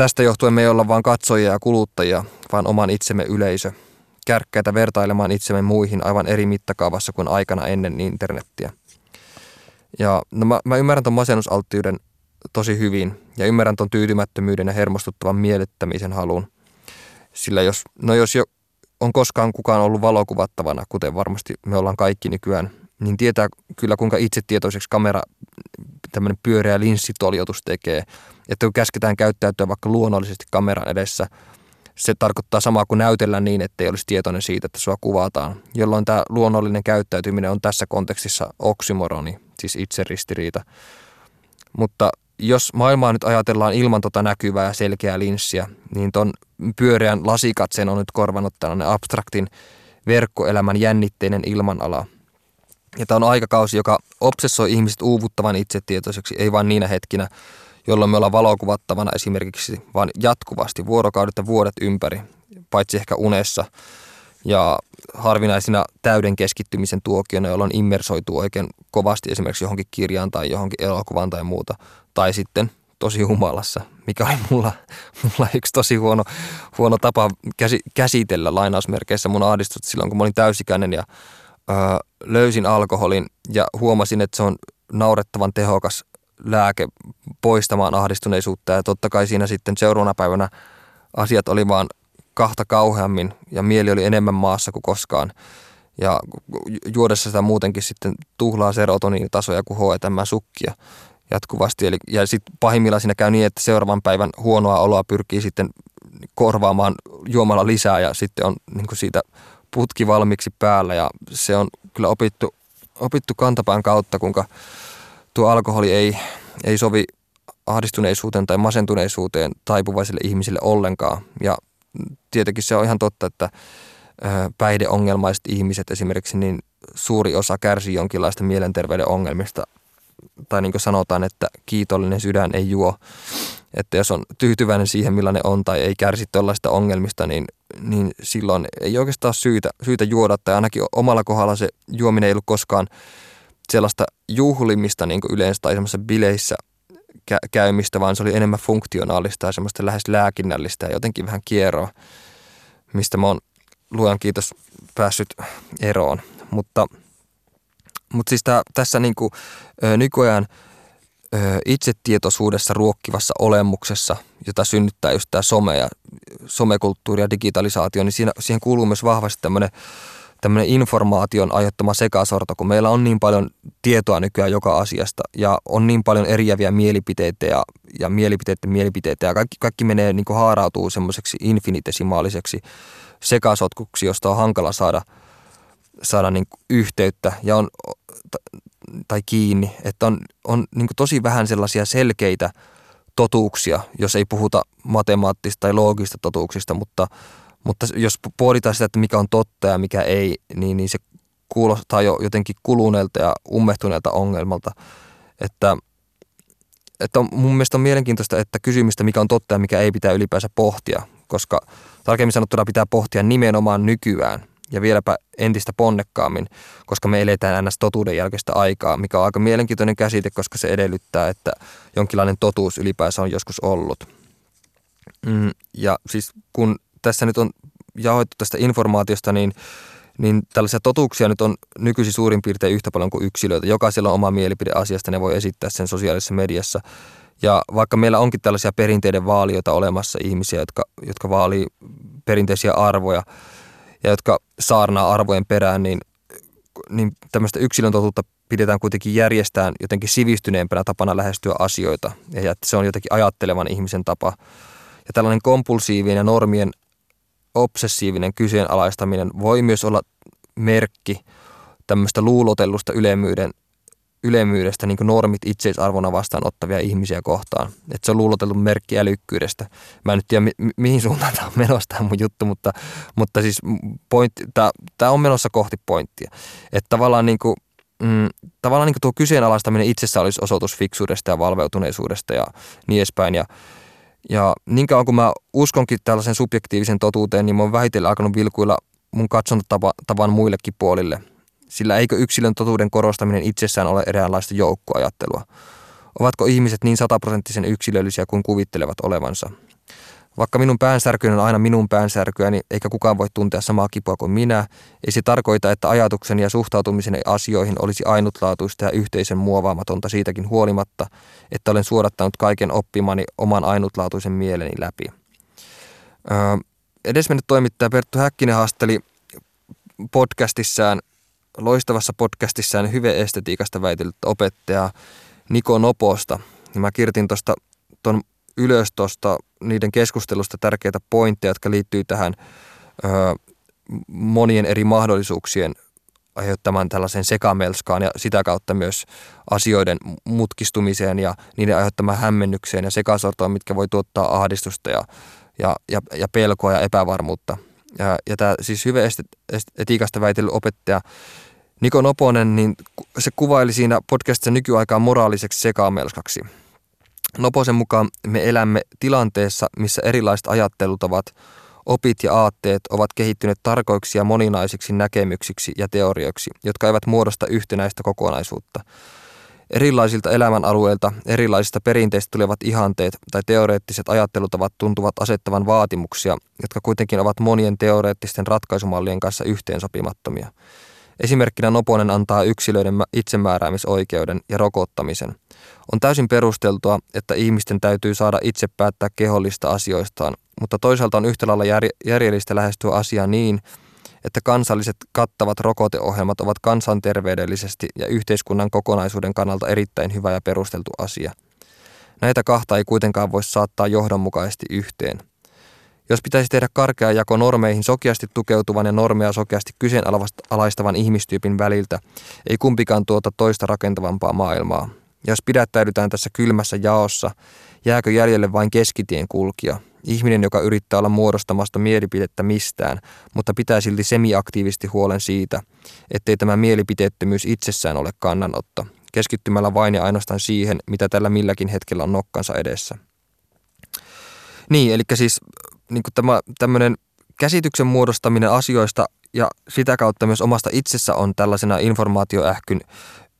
Tästä johtuen me ei olla vain katsojia ja kuluttajia, vaan oman itsemme yleisö. Kärkkäitä vertailemaan itsemme muihin aivan eri mittakaavassa kuin aikana ennen internettiä. Ja no mä, mä ymmärrän tuon masennusalttiuden tosi hyvin ja ymmärrän tuon tyytymättömyyden ja hermostuttavan mielettämisen halun. Sillä jos, no jos jo on koskaan kukaan ollut valokuvattavana, kuten varmasti me ollaan kaikki nykyään, niin tietää kyllä kuinka itsetietoiseksi kamera tämmöinen pyöreä linssitoljotus tekee. Että kun käsketään käyttäytyä vaikka luonnollisesti kameran edessä, se tarkoittaa samaa kuin näytellä niin, ettei olisi tietoinen siitä, että sua kuvataan. Jolloin tämä luonnollinen käyttäytyminen on tässä kontekstissa oksimoroni, siis itseristiriita. Mutta jos maailmaa nyt ajatellaan ilman tota näkyvää ja selkeää linssiä, niin ton pyöreän lasikatseen on nyt korvannut tällainen abstraktin verkkoelämän jännitteinen ilmanala. Ja tämä on aikakausi, joka obsessoi ihmiset uuvuttavan itsetietoiseksi, ei vain niinä hetkinä, jolloin me ollaan valokuvattavana esimerkiksi, vaan jatkuvasti vuorokaudet ja vuodet ympäri, paitsi ehkä unessa ja harvinaisina täyden keskittymisen tuokiona, jolloin immersoituu oikein kovasti esimerkiksi johonkin kirjaan tai johonkin elokuvaan tai muuta. Tai sitten tosi humalassa, mikä oli mulla, [laughs] mulla yksi tosi huono, huono tapa käsi, käsitellä lainausmerkeissä mun ahdistusta silloin, kun mä olin täysikäinen ja ö, löysin alkoholin ja huomasin, että se on naurettavan tehokas lääke poistamaan ahdistuneisuutta ja totta kai siinä sitten seuraavana päivänä asiat oli vaan kahta kauheammin ja mieli oli enemmän maassa kuin koskaan. Ja juodessa sitä muutenkin sitten tuhlaa serotoniinitasoja kuin H&M-sukkia jatkuvasti. Eli, ja sitten pahimmillaan siinä käy niin, että seuraavan päivän huonoa oloa pyrkii sitten korvaamaan juomalla lisää ja sitten on niin kuin siitä putki valmiiksi päällä ja se on kyllä opittu, opittu kantapään kautta, kuinka tuo alkoholi ei, ei sovi ahdistuneisuuteen tai masentuneisuuteen taipuvaisille ihmisille ollenkaan. Ja tietenkin se on ihan totta, että päihdeongelmaiset ihmiset esimerkiksi, niin suuri osa kärsii jonkinlaista mielenterveyden ongelmista. Tai niin kuin sanotaan, että kiitollinen sydän ei juo. Että jos on tyytyväinen siihen, millainen on tai ei kärsi tällaista ongelmista, niin, niin silloin ei oikeastaan syytä, syytä juoda. Tai ainakin omalla kohdalla se juominen ei ollut koskaan sellaista juhlimista niin yleensä tai semmoisessa bileissä käymistä, vaan se oli enemmän funktionaalista ja semmoista lähes lääkinnällistä ja jotenkin vähän kierroa, mistä mä oon luojan kiitos päässyt eroon. Mutta, mutta siis tää, tässä niin kuin, nykyajan itsetietoisuudessa ruokkivassa olemuksessa, jota synnyttää just tämä some ja somekulttuuri ja digitalisaatio, niin siinä, siihen kuuluu myös vahvasti tämmöinen tämmöinen informaation aiheuttama sekasorto, kun meillä on niin paljon tietoa nykyään joka asiasta ja on niin paljon eriäviä mielipiteitä ja, ja mielipiteiden mielipiteitä ja kaikki, kaikki menee niin kuin haarautuu semmoiseksi infinitesimaaliseksi sekasotkuksi, josta on hankala saada, saada niin kuin yhteyttä ja on, tai kiinni, että on, on niin kuin tosi vähän sellaisia selkeitä totuuksia, jos ei puhuta matemaattista tai loogista totuuksista, mutta – mutta jos pohditaan sitä, että mikä on totta ja mikä ei, niin, niin se kuulostaa jo jotenkin kuluneelta ja ummehtuneelta ongelmalta. Että, että on, mun mielestä on mielenkiintoista, että kysymystä, mikä on totta ja mikä ei, pitää ylipäänsä pohtia, koska tarkemmin sanottuna pitää pohtia nimenomaan nykyään ja vieläpä entistä ponnekkaammin, koska me eletään ns. totuuden jälkeistä aikaa, mikä on aika mielenkiintoinen käsite, koska se edellyttää, että jonkinlainen totuus ylipäänsä on joskus ollut. Mm, ja siis kun tässä nyt on jaoittu tästä informaatiosta, niin, niin tällaisia totuuksia nyt on nykyisin suurin piirtein yhtä paljon kuin yksilöitä. Jokaisella on oma mielipide asiasta, ne voi esittää sen sosiaalisessa mediassa. Ja vaikka meillä onkin tällaisia perinteiden vaalioita olemassa ihmisiä, jotka, jotka vaalii perinteisiä arvoja ja jotka saarnaa arvojen perään, niin, niin tämmöistä yksilön totuutta pidetään kuitenkin järjestään jotenkin sivistyneempänä tapana lähestyä asioita. Ja että se on jotenkin ajattelevan ihmisen tapa. Ja tällainen kompulsiivien ja normien obsessiivinen kyseenalaistaminen voi myös olla merkki tämmöistä luulotellusta ylemmyyden, ylemmyydestä, niin normit itseisarvona vastaanottavia ihmisiä kohtaan. Että se on luuloteltu merkki älykkyydestä. Mä en nyt tiedä, mi- mihin suuntaan tämä on menossa tämä mun juttu, mutta, mutta siis tämä on menossa kohti pointtia. Että tavallaan niin kuin, mm, tavallaan niin tuo kyseenalaistaminen itsessä olisi osoitus fiksuudesta ja valveutuneisuudesta ja niin edespäin. Ja, ja niin kauan kun mä uskonkin tällaisen subjektiivisen totuuteen, niin mä oon vähitellen alkanut vilkuilla mun katsontotavan muillekin puolille. Sillä eikö yksilön totuuden korostaminen itsessään ole eräänlaista joukkoajattelua? Ovatko ihmiset niin sataprosenttisen yksilöllisiä kuin kuvittelevat olevansa? Vaikka minun päänsärkyni on aina minun päänsärkyäni, eikä kukaan voi tuntea samaa kipua kuin minä, ei se tarkoita, että ajatuksen ja suhtautumisen asioihin olisi ainutlaatuista ja yhteisen muovaamatonta siitäkin huolimatta, että olen suodattanut kaiken oppimani oman ainutlaatuisen mieleni läpi. Öö, edesmennyt toimittaja Perttu Häkkinen haasteli podcastissaan, loistavassa podcastissaan hyveestetiikasta väitellyttä opettajaa Niko Noposta. Ja mä kirjoitin tuosta ylös tuosta niiden keskustelusta tärkeitä pointteja, jotka liittyy tähän ö, monien eri mahdollisuuksien aiheuttamaan tällaisen sekamelskaan ja sitä kautta myös asioiden mutkistumiseen ja niiden aiheuttamaan hämmennykseen ja sekasortoon, mitkä voi tuottaa ahdistusta ja, ja, ja, ja pelkoa ja epävarmuutta. Ja, ja tämä siis hyvä etiikasta väitellyt opettaja Niko Noponen, niin se kuvaili siinä podcastissa nykyaikaa moraaliseksi sekamelskaksi. Noposen mukaan me elämme tilanteessa, missä erilaiset ajattelutavat – Opit ja aatteet ovat kehittyneet tarkoiksi ja moninaisiksi näkemyksiksi ja teorioiksi, jotka eivät muodosta yhtenäistä kokonaisuutta. Erilaisilta elämänalueilta, erilaisista perinteistä tulevat ihanteet tai teoreettiset ajattelutavat tuntuvat asettavan vaatimuksia, jotka kuitenkin ovat monien teoreettisten ratkaisumallien kanssa yhteensopimattomia. Esimerkkinä Noponen antaa yksilöiden itsemääräämisoikeuden ja rokottamisen. On täysin perusteltua, että ihmisten täytyy saada itse päättää kehollista asioistaan, mutta toisaalta on yhtä lailla jär, järjellistä lähestyä asiaa niin, että kansalliset kattavat rokoteohjelmat ovat kansanterveydellisesti ja yhteiskunnan kokonaisuuden kannalta erittäin hyvä ja perusteltu asia. Näitä kahta ei kuitenkaan voi saattaa johdonmukaisesti yhteen. Jos pitäisi tehdä karkea jako normeihin sokeasti tukeutuvan ja normeja sokeasti kyseenalaistavan ihmistyypin väliltä, ei kumpikaan tuota toista rakentavampaa maailmaa. Jos pidättäydytään tässä kylmässä jaossa, jääkö jäljelle vain keskitien kulkija, ihminen, joka yrittää olla muodostamasta mielipidettä mistään, mutta pitää silti semiaktiivisesti huolen siitä, ettei tämä mielipiteettömyys itsessään ole kannanotto, keskittymällä vain ja ainoastaan siihen, mitä tällä milläkin hetkellä on nokkansa edessä. Niin, eli siis niin tämä tämmöinen käsityksen muodostaminen asioista ja sitä kautta myös omasta itsessä on tällaisena informaatioähkyn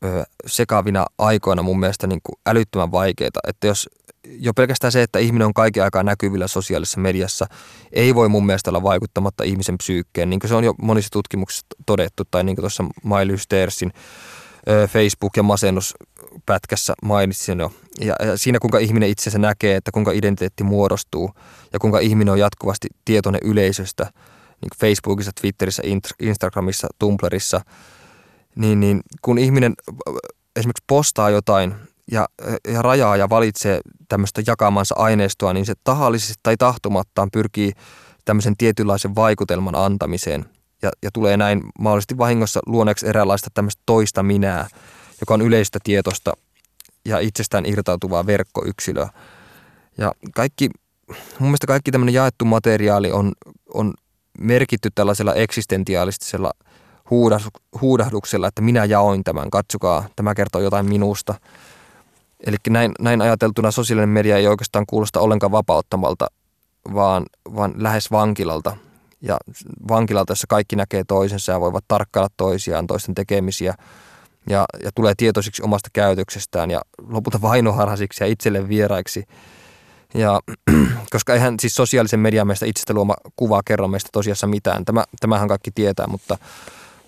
ö, sekavina aikoina mun mielestä niin kuin älyttömän vaikeaa. Että jos jo pelkästään se, että ihminen on kaiken aikaa näkyvillä sosiaalisessa mediassa, ei voi mun mielestä olla vaikuttamatta ihmisen psyykkeen, niin kuin se on jo monissa tutkimuksissa todettu, tai niin kuin tuossa Miley Stersin Facebook- ja masennuspätkässä mainitsin jo. Ja, siinä, kuinka ihminen itsensä näkee, että kuinka identiteetti muodostuu, ja kuinka ihminen on jatkuvasti tietoinen yleisöstä, niin Facebookissa, Twitterissä, Instagramissa, Tumblrissa, niin, niin kun ihminen esimerkiksi postaa jotain ja, ja rajaa ja valitsee tämmöistä jakamansa aineistoa, niin se tahallisesti tai tahtomattaan pyrkii tämmöisen tietynlaisen vaikutelman antamiseen ja, ja tulee näin mahdollisesti vahingossa luoneeksi eräänlaista tämmöistä toista minää, joka on yleistä tietosta ja itsestään irtautuvaa verkkoyksilöä. Ja kaikki, mun mielestä kaikki tämmöinen jaettu materiaali on, on merkitty tällaisella eksistentiaalistisella huudahduksella, että minä jaoin tämän, katsokaa, tämä kertoo jotain minusta – Eli näin, näin ajateltuna sosiaalinen media ei oikeastaan kuulosta ollenkaan vapauttamalta, vaan, vaan lähes vankilalta. Ja vankilalta, jossa kaikki näkee toisensa ja voivat tarkkailla toisiaan, toisten tekemisiä ja, ja tulee tietoisiksi omasta käytöksestään ja lopulta vainoharhasiksi ja itselle vieraiksi. Ja, [clears throat] koska eihän siis sosiaalisen median meistä itsestä luoma kuva kerro meistä tosiassa mitään. Tämä, tämähän kaikki tietää, mutta,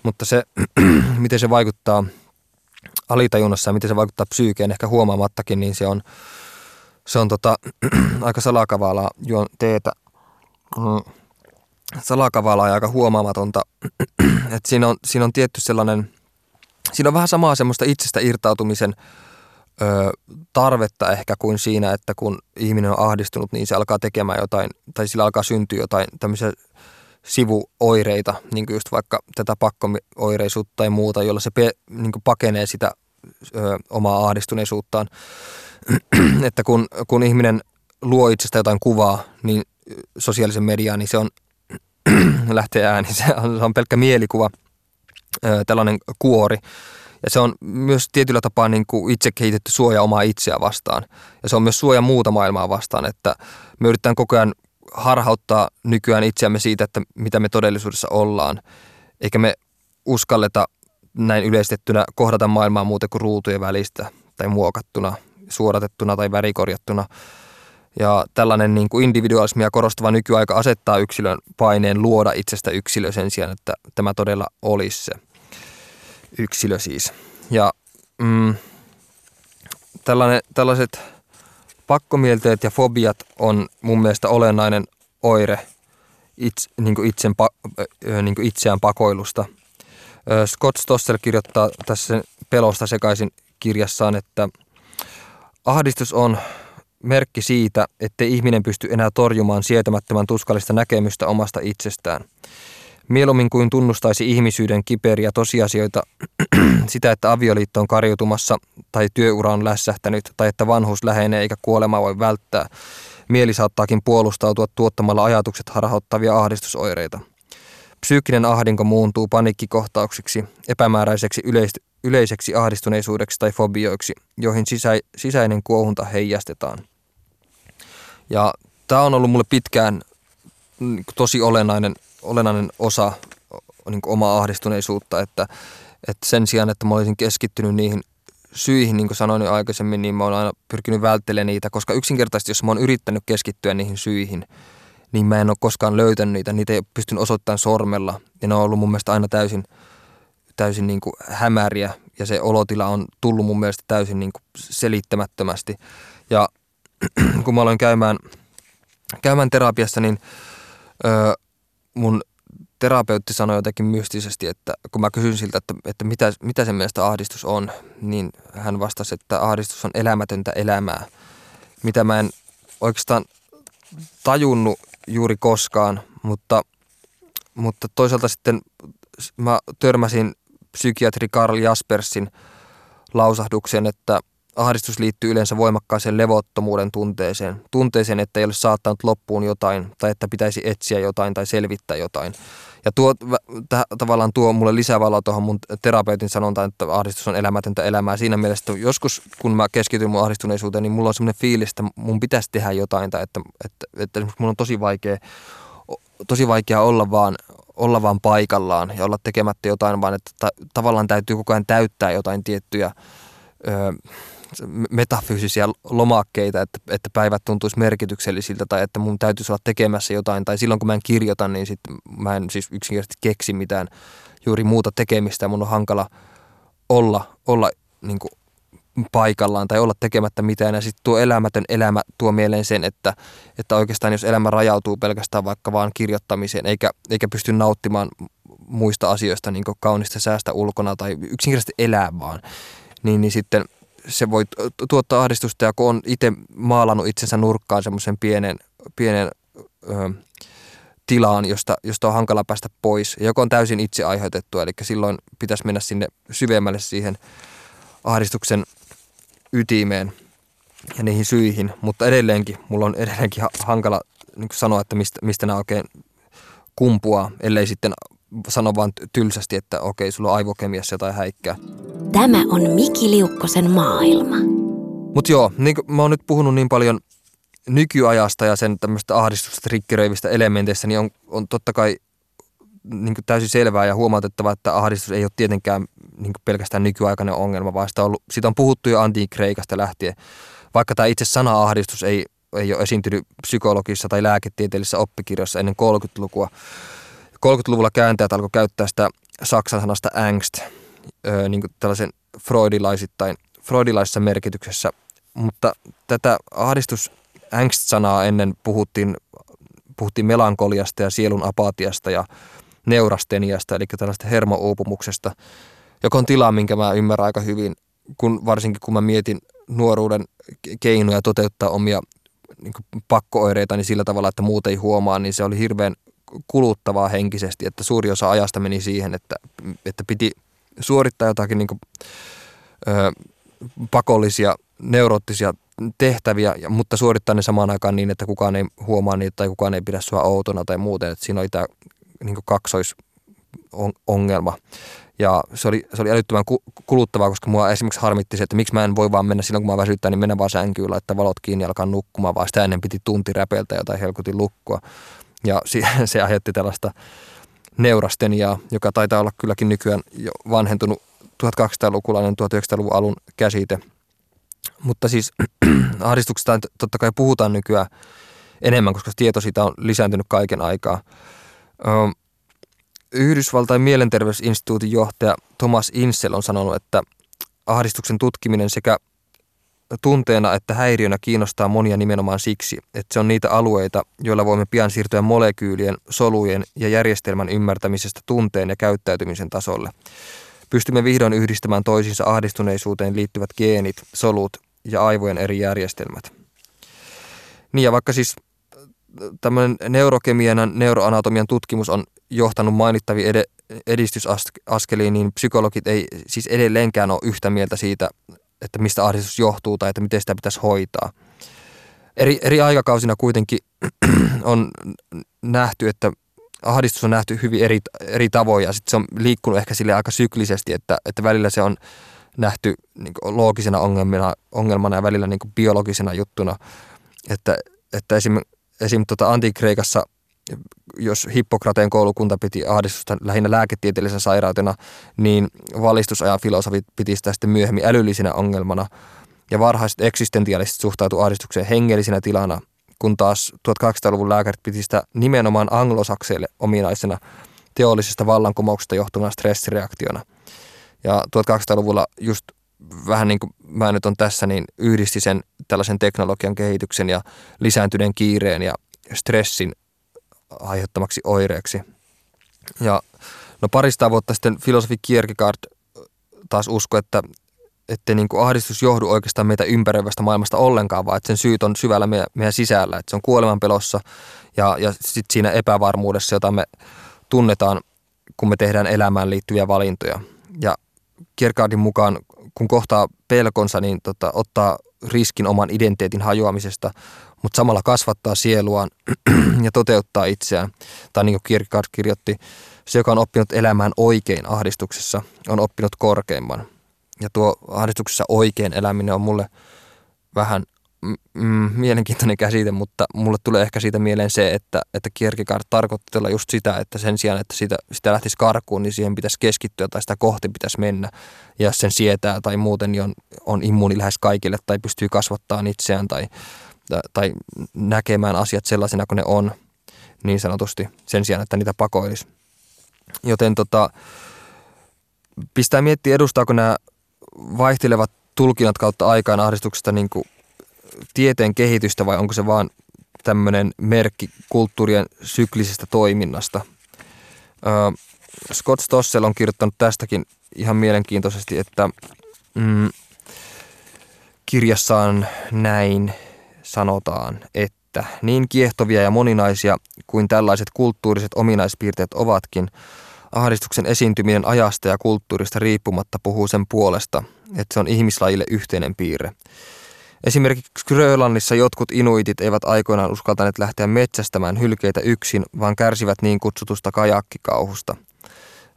mutta se, [clears throat] miten se vaikuttaa – alitajunnassa ja miten se vaikuttaa psyykeen ehkä huomaamattakin, niin se on, se on tota, [clears throat] aika salakavalaa juon teetä. Mm, salakavalaa ja aika huomaamatonta. [clears throat] että siinä, on, siinä on tietty sellainen, siinä on vähän samaa semmoista itsestä irtautumisen ö, tarvetta ehkä kuin siinä, että kun ihminen on ahdistunut, niin se alkaa tekemään jotain, tai sillä alkaa syntyä jotain tämmöisiä sivuoireita, niin kuin just vaikka tätä pakkomioireisuutta tai muuta, jolla se pe, niin kuin pakenee sitä ö, omaa ahdistuneisuuttaan. [clears throat] että kun, kun ihminen luo itsestä jotain kuvaa, niin sosiaalisen mediaan, niin se on, [clears throat] lähtee ääni, se on, se on pelkkä mielikuva, tällainen kuori. Ja se on myös tietyllä tapaa niin kuin itse kehitetty suoja omaa itseä vastaan. Ja se on myös suoja muuta maailmaa vastaan, että me yritetään koko ajan harhauttaa nykyään itseämme siitä, että mitä me todellisuudessa ollaan. Eikä me uskalleta näin yleistettynä kohdata maailmaa muuten kuin ruutujen välistä tai muokattuna, suoratettuna tai värikorjattuna. Ja tällainen niin kuin individualismia korostava nykyaika asettaa yksilön paineen luoda itsestä yksilö sen sijaan, että tämä todella olisi se yksilö siis. Ja mm, tällainen, tällaiset pakkomielteet ja fobiat on mun mielestä olennainen oire itse, niin kuin itsen, niin kuin itseään pakoilusta. Scott Stossel kirjoittaa tässä Pelosta sekaisin kirjassaan, että Ahdistus on merkki siitä, ettei ihminen pysty enää torjumaan sietämättömän tuskallista näkemystä omasta itsestään. Mieluummin kuin tunnustaisi ihmisyyden kiperiä tosiasioita, [clears throat] sitä, että avioliitto on karjutumassa tai työura on lässähtänyt tai että vanhuus lähenee eikä kuolema voi välttää, mieli saattaakin puolustautua tuottamalla ajatukset harhauttavia ahdistusoireita. Psyykkinen ahdinko muuntuu paniikkikohtauksiksi, epämääräiseksi yleis- yleiseksi ahdistuneisuudeksi tai fobioiksi, joihin sisä- sisäinen kuohunta heijastetaan. Ja tämä on ollut mulle pitkään niin tosi olennainen, olennainen osa niin omaa ahdistuneisuutta, että, että sen sijaan, että mä olisin keskittynyt niihin syihin, niin kuin sanoin jo aikaisemmin, niin mä oon aina pyrkinyt välttelemään niitä, koska yksinkertaisesti, jos mä oon yrittänyt keskittyä niihin syihin, niin mä en ole koskaan löytänyt niitä, niitä ei pystyn osoittamaan sormella, ja ne on ollut mun mielestä aina täysin, täysin niin kuin hämäriä, ja se olotila on tullut mun mielestä täysin niin kuin selittämättömästi. Ja [clears throat] kun mä aloin käymään, käymään terapiassa, niin öö, mun terapeutti sanoi jotenkin mystisesti, että kun mä kysyin siltä, että, että mitä, mitä sen mielestä ahdistus on, niin hän vastasi, että ahdistus on elämätöntä elämää, mitä mä en oikeastaan tajunnut juuri koskaan, mutta, mutta toisaalta sitten mä törmäsin psykiatri Karl Jaspersin lausahduksen, että – Ahdistus liittyy yleensä voimakkaaseen levottomuuden tunteeseen. Tunteeseen, että ei ole saattanut loppuun jotain tai että pitäisi etsiä jotain tai selvittää jotain. Ja tuo täh, tavallaan tuo mulle lisävaloa tuohon mun terapeutin sanontaan, että ahdistus on elämätöntä elämää. Siinä mielessä, että joskus kun mä keskityn mun ahdistuneisuuteen, niin mulla on semmoinen fiilis, että mun pitäisi tehdä jotain tai että, että, että, että mun on tosi vaikea, tosi vaikea olla vaan, olla vaan paikallaan ja olla tekemättä jotain, vaan että ta, tavallaan täytyy koko ajan täyttää jotain tiettyjä... Öö, metafyysisiä lomakkeita, että, että päivät tuntuisi merkityksellisiltä tai että mun täytyisi olla tekemässä jotain. Tai silloin kun mä en kirjoita, niin sit mä en siis yksinkertaisesti keksi mitään juuri muuta tekemistä. Mun on hankala olla, olla niin kuin paikallaan tai olla tekemättä mitään. Ja sitten tuo elämätön elämä tuo mieleen sen, että, että oikeastaan jos elämä rajautuu pelkästään vaikka vaan kirjoittamiseen, eikä, eikä pysty nauttimaan muista asioista niin kaunista säästä ulkona tai yksinkertaisesti elää vaan, niin, niin sitten se voi tuottaa ahdistusta ja kun on itse maalannut itsensä nurkkaan semmoisen pienen, pienen ö, tilaan, josta, josta on hankala päästä pois, joka on täysin itse aiheutettu, eli silloin pitäisi mennä sinne syvemmälle siihen ahdistuksen ytimeen ja niihin syihin, mutta edelleenkin, mulla on edelleenkin hankala niin sanoa, että mistä, mistä nämä oikein kumpuaa, ellei sitten sano vaan tylsästi, että okei, sulla on aivokemiassa jotain häikkää. Tämä on Miki Liukkosen maailma. Mutta joo, niin mä oon nyt puhunut niin paljon nykyajasta ja sen tämmöistä ahdistusta elementeistä, niin on, on totta kai niin täysin selvää ja huomautettava, että ahdistus ei ole tietenkään niin pelkästään nykyaikainen ongelma, vaan sitä on, ollut, siitä on puhuttu jo antiikreikasta lähtien. Vaikka tämä itse sana ahdistus ei, ei ole esiintynyt psykologissa tai lääketieteellisessä oppikirjassa ennen 30-lukua. 30-luvulla kääntäjät alkoi käyttää sitä saksan sanasta angst, öö, niin tällaisen freudilaisittain, freudilaisessa merkityksessä. Mutta tätä ahdistus angst-sanaa ennen puhuttiin, puhuttiin melankoliasta ja sielun apatiasta ja neurasteniasta, eli tällaista hermouupumuksesta, joka on tila, minkä mä ymmärrän aika hyvin, kun, varsinkin kun mä mietin nuoruuden keinoja toteuttaa omia niin pakkooireita niin sillä tavalla, että muut ei huomaa, niin se oli hirveän kuluttavaa henkisesti, että suuri osa ajasta meni siihen, että, että piti suorittaa jotakin niin kuin, ö, pakollisia neuroottisia tehtäviä, mutta suorittaa ne samaan aikaan niin, että kukaan ei huomaa niitä tai kukaan ei pidä sua outona tai muuten. Että siinä oli tämä niin kaksoisongelma. Ja se oli, se oli älyttömän kuluttavaa, koska mua esimerkiksi harmitti se, että miksi mä en voi vaan mennä silloin, kun mä väsyttää, niin mennä vaan sänkyyn, laittaa valot kiinni ja alkaa nukkumaan, vaan sitä ennen piti tunti räpeltä jotain helkutin lukkua. Ja [laughs] se aiheutti tällaista neurasteniaa, joka taitaa olla kylläkin nykyään jo vanhentunut 1200-lukulainen 1900-luvun alun käsite. Mutta siis [clears throat] ahdistuksesta totta kai puhutaan nykyään enemmän, koska tieto siitä on lisääntynyt kaiken aikaa. Yhdysvaltain mielenterveysinstituutin johtaja Thomas Insel on sanonut, että ahdistuksen tutkiminen sekä tunteena että häiriönä kiinnostaa monia nimenomaan siksi, että se on niitä alueita, joilla voimme pian siirtyä molekyylien, solujen ja järjestelmän ymmärtämisestä tunteen ja käyttäytymisen tasolle. Pystymme vihdoin yhdistämään toisiinsa ahdistuneisuuteen liittyvät geenit, solut ja aivojen eri järjestelmät. Niin ja vaikka siis tämmöinen neurokemian ja neuroanatomian tutkimus on johtanut mainittaviin ed- edistysaskeliin, niin psykologit ei siis edelleenkään ole yhtä mieltä siitä, että mistä ahdistus johtuu tai että miten sitä pitäisi hoitaa. Eri, eri aikakausina kuitenkin [clears throat] on nähty, että ahdistus on nähty hyvin eri, eri tavoin ja sitten se on liikkunut ehkä sille aika syklisesti, että, että välillä se on nähty niin loogisena ongelmana, ongelmana ja välillä niin biologisena juttuna. Että, että esim. esim. Tota Antikreikassa, jos Hippokrateen koulukunta piti ahdistusta lähinnä lääketieteellisenä sairautena, niin valistusajan filosofit piti sitä sitten myöhemmin älyllisenä ongelmana. Ja varhaiset eksistentiaaliset suhtautu ahdistukseen hengellisenä tilana – kun taas 1800-luvun lääkärit piti sitä nimenomaan anglosakseille ominaisena teollisesta vallankumouksesta johtuvana stressireaktiona. Ja 1800-luvulla just vähän niin kuin mä nyt on tässä, niin yhdisti sen tällaisen teknologian kehityksen ja lisääntyneen kiireen ja stressin aiheuttamaksi oireeksi. Ja no parista vuotta sitten filosofi Kierkegaard taas uskoi, että että niin kuin ahdistus johdu oikeastaan meitä ympäröivästä maailmasta ollenkaan, vaan että sen syyt on syvällä meidän, meidän sisällä. Että se on kuoleman pelossa ja, ja sitten siinä epävarmuudessa, jota me tunnetaan, kun me tehdään elämään liittyviä valintoja. Ja Kierkegaardin mukaan, kun kohtaa pelkonsa, niin tota, ottaa riskin oman identiteetin hajoamisesta, mutta samalla kasvattaa sieluaan [clears throat] ja toteuttaa itseään. Tai niin kuin Kierkegaard kirjoitti, se, joka on oppinut elämään oikein ahdistuksessa, on oppinut korkeimman – ja tuo ahdistuksessa oikein eläminen on mulle vähän mm, mielenkiintoinen käsite, mutta mulle tulee ehkä siitä mieleen se, että, että Kierkegaard tarkoitti just sitä, että sen sijaan, että sitä, sitä lähtisi karkuun, niin siihen pitäisi keskittyä tai sitä kohti pitäisi mennä. Ja jos sen sietää tai muuten niin on, on immuuni lähes kaikille tai pystyy kasvattamaan itseään tai, tai näkemään asiat sellaisena kuin ne on niin sanotusti sen sijaan, että niitä pakoilisi. Joten tota, pistää miettiä, edustaako nämä vaihtelevat tulkinnat kautta aikaan ahdistuksesta niin kuin tieteen kehitystä vai onko se vaan tämmöinen merkki kulttuurien syklisestä toiminnasta. Scott Stossel on kirjoittanut tästäkin ihan mielenkiintoisesti, että mm, kirjassaan näin sanotaan, että niin kiehtovia ja moninaisia kuin tällaiset kulttuuriset ominaispiirteet ovatkin – ahdistuksen esiintyminen ajasta ja kulttuurista riippumatta puhuu sen puolesta, että se on ihmislajille yhteinen piirre. Esimerkiksi Grönlannissa jotkut inuitit eivät aikoinaan uskaltaneet lähteä metsästämään hylkeitä yksin, vaan kärsivät niin kutsutusta kajakkikauhusta.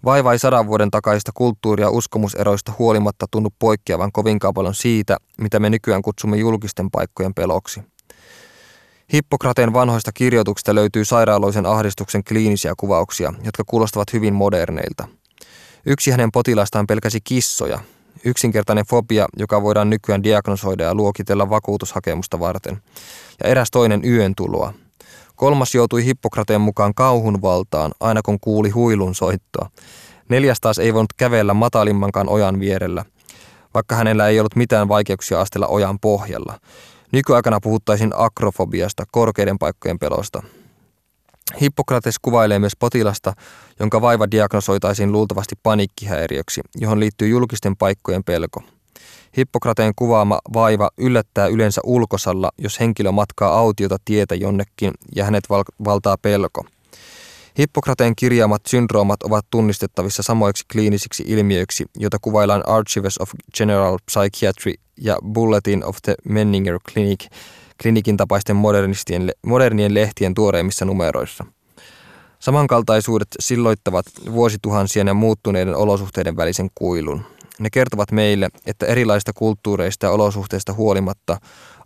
Vaiva ei sadan vuoden takaista kulttuuria ja uskomuseroista huolimatta tunnu poikkeavan kovinkaan paljon siitä, mitä me nykyään kutsumme julkisten paikkojen peloksi. Hippokrateen vanhoista kirjoituksista löytyy sairaaloisen ahdistuksen kliinisiä kuvauksia, jotka kuulostavat hyvin moderneilta. Yksi hänen potilaistaan pelkäsi kissoja, yksinkertainen fobia, joka voidaan nykyään diagnosoida ja luokitella vakuutushakemusta varten, ja eräs toinen yön tuloa. Kolmas joutui Hippokrateen mukaan kauhun valtaan, aina kun kuuli huilun soittoa. Neljäs taas ei voinut kävellä matalimmankaan ojan vierellä, vaikka hänellä ei ollut mitään vaikeuksia astella ojan pohjalla. Nykyaikana puhuttaisiin akrofobiasta, korkeiden paikkojen pelosta. Hippokrates kuvailee myös potilasta, jonka vaiva diagnosoitaisiin luultavasti paniikkihäiriöksi, johon liittyy julkisten paikkojen pelko. Hippokrateen kuvaama vaiva yllättää yleensä ulkosalla, jos henkilö matkaa autiota tietä jonnekin ja hänet val- valtaa pelko. Hippokrateen kirjaamat syndroomat ovat tunnistettavissa samoiksi kliinisiksi ilmiöiksi, joita kuvaillaan Archives of General Psychiatry ja Bulletin of the Menninger Clinic klinikin tapaisten modernien lehtien tuoreimmissa numeroissa. Samankaltaisuudet silloittavat vuosituhansien ja muuttuneiden olosuhteiden välisen kuilun. Ne kertovat meille, että erilaisista kulttuureista ja olosuhteista huolimatta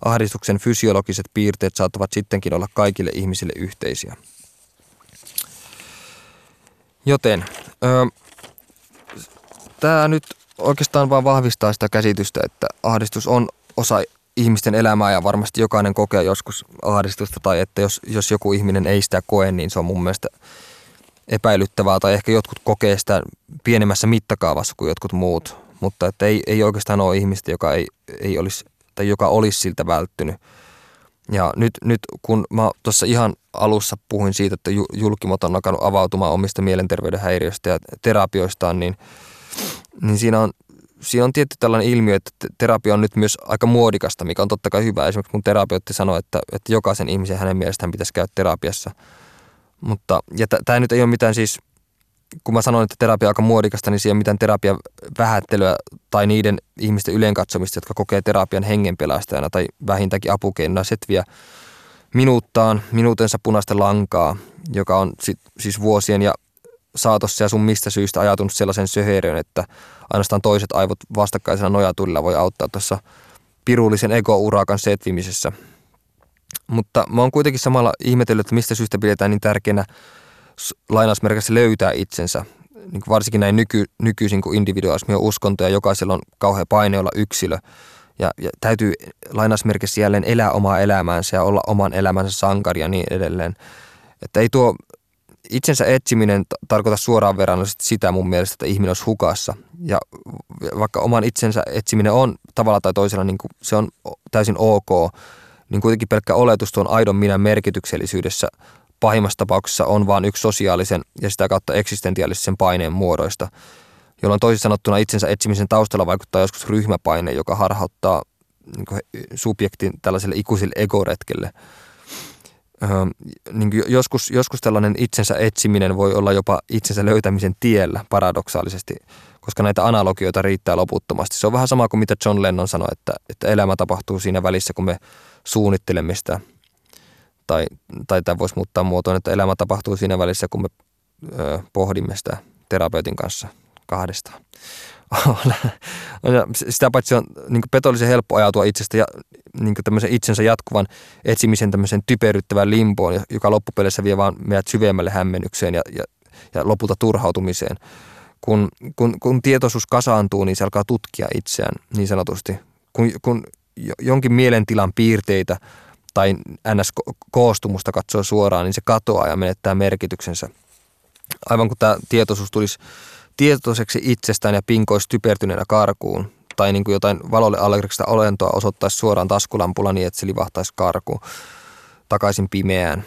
ahdistuksen fysiologiset piirteet saattavat sittenkin olla kaikille ihmisille yhteisiä. Joten tämä nyt oikeastaan vaan vahvistaa sitä käsitystä, että ahdistus on osa ihmisten elämää ja varmasti jokainen kokee joskus ahdistusta tai että jos, jos joku ihminen ei sitä koe, niin se on mun mielestä epäilyttävää tai ehkä jotkut kokee sitä pienemmässä mittakaavassa kuin jotkut muut, mutta että ei, ei oikeastaan ole ihmistä, joka ei, ei olisi tai joka olisi siltä välttynyt. Ja nyt, nyt kun mä tuossa ihan alussa puhuin siitä, että julkimot on alkanut avautumaan omista mielenterveyden häiriöistä ja terapioistaan, niin, niin siinä on siinä on tietty tällainen ilmiö, että terapia on nyt myös aika muodikasta, mikä on totta kai hyvä. Esimerkiksi kun terapeutti sanoo, että, että jokaisen ihmisen hänen mielestään pitäisi käydä terapiassa. Mutta, ja tämä nyt ei ole mitään siis, kun mä sanoin, että terapia on aika muodikasta, niin siinä ei ole mitään vähättelyä tai niiden ihmisten yleenkatsomista, jotka kokee terapian hengenpelastajana tai vähintäänkin apukeinona setviä minuuttaan, minuutensa punaista lankaa, joka on sit, siis vuosien ja saatossa ja sun mistä syystä ajatunut sellaisen söherön, että ainoastaan toiset aivot vastakkaisena nojatulilla voi auttaa tuossa pirullisen ego-urakan setvimisessä. Mutta mä oon kuitenkin samalla ihmetellyt, että mistä syystä pidetään niin tärkeänä lainausmerkissä löytää itsensä. Niin varsinkin näin nyky, nykyisin, kun individualismi on uskonto ja jokaisella on kauhean paine olla yksilö. Ja, ja täytyy lainausmerkissä jälleen elää omaa elämäänsä ja olla oman elämänsä sankari ja niin edelleen. Että ei tuo itsensä etsiminen tarkoita suoraan verrannollisesti sitä mun mielestä, että ihminen olisi hukassa. Ja vaikka oman itsensä etsiminen on tavalla tai toisella, niin kuin se on täysin ok, niin kuitenkin pelkkä oletus tuon aidon minä merkityksellisyydessä pahimmassa tapauksessa on vain yksi sosiaalisen ja sitä kautta eksistentiaalisen paineen muodoista, jolloin toisin sanottuna itsensä etsimisen taustalla vaikuttaa joskus ryhmäpaine, joka harhauttaa niin subjektin tällaiselle ikuiselle egoretkelle – öö, niin joskus, joskus tällainen itsensä etsiminen voi olla jopa itsensä löytämisen tiellä paradoksaalisesti, koska näitä analogioita riittää loputtomasti. Se on vähän sama kuin mitä John Lennon sanoi, että, että elämä tapahtuu siinä välissä, kun me suunnittelemme sitä. Tai, tai tämä voisi muuttaa muotoon, että elämä tapahtuu siinä välissä, kun me ö, pohdimme sitä terapeutin kanssa kahdestaan. [laughs] sitä paitsi on niin petollisen helppo ajatua itsestä ja niin itsensä jatkuvan etsimisen tämmöisen typeryttävän limpoon, joka loppupeleissä vie vaan meidät syvemmälle hämmennykseen ja, ja, ja lopulta turhautumiseen. Kun, kun, kun tietoisuus kasaantuu, niin se alkaa tutkia itseään niin sanotusti. Kun, kun jonkin mielentilan piirteitä tai ns-koostumusta katsoo suoraan, niin se katoaa ja menettää merkityksensä. Aivan kun tämä tietoisuus tulisi tietoiseksi itsestään ja pinkoisi typertyneenä karkuun, tai niin kuin jotain valolle allergista olentoa osoittaisi suoraan taskulampulla niin, että se livahtaisi karkuun takaisin pimeään.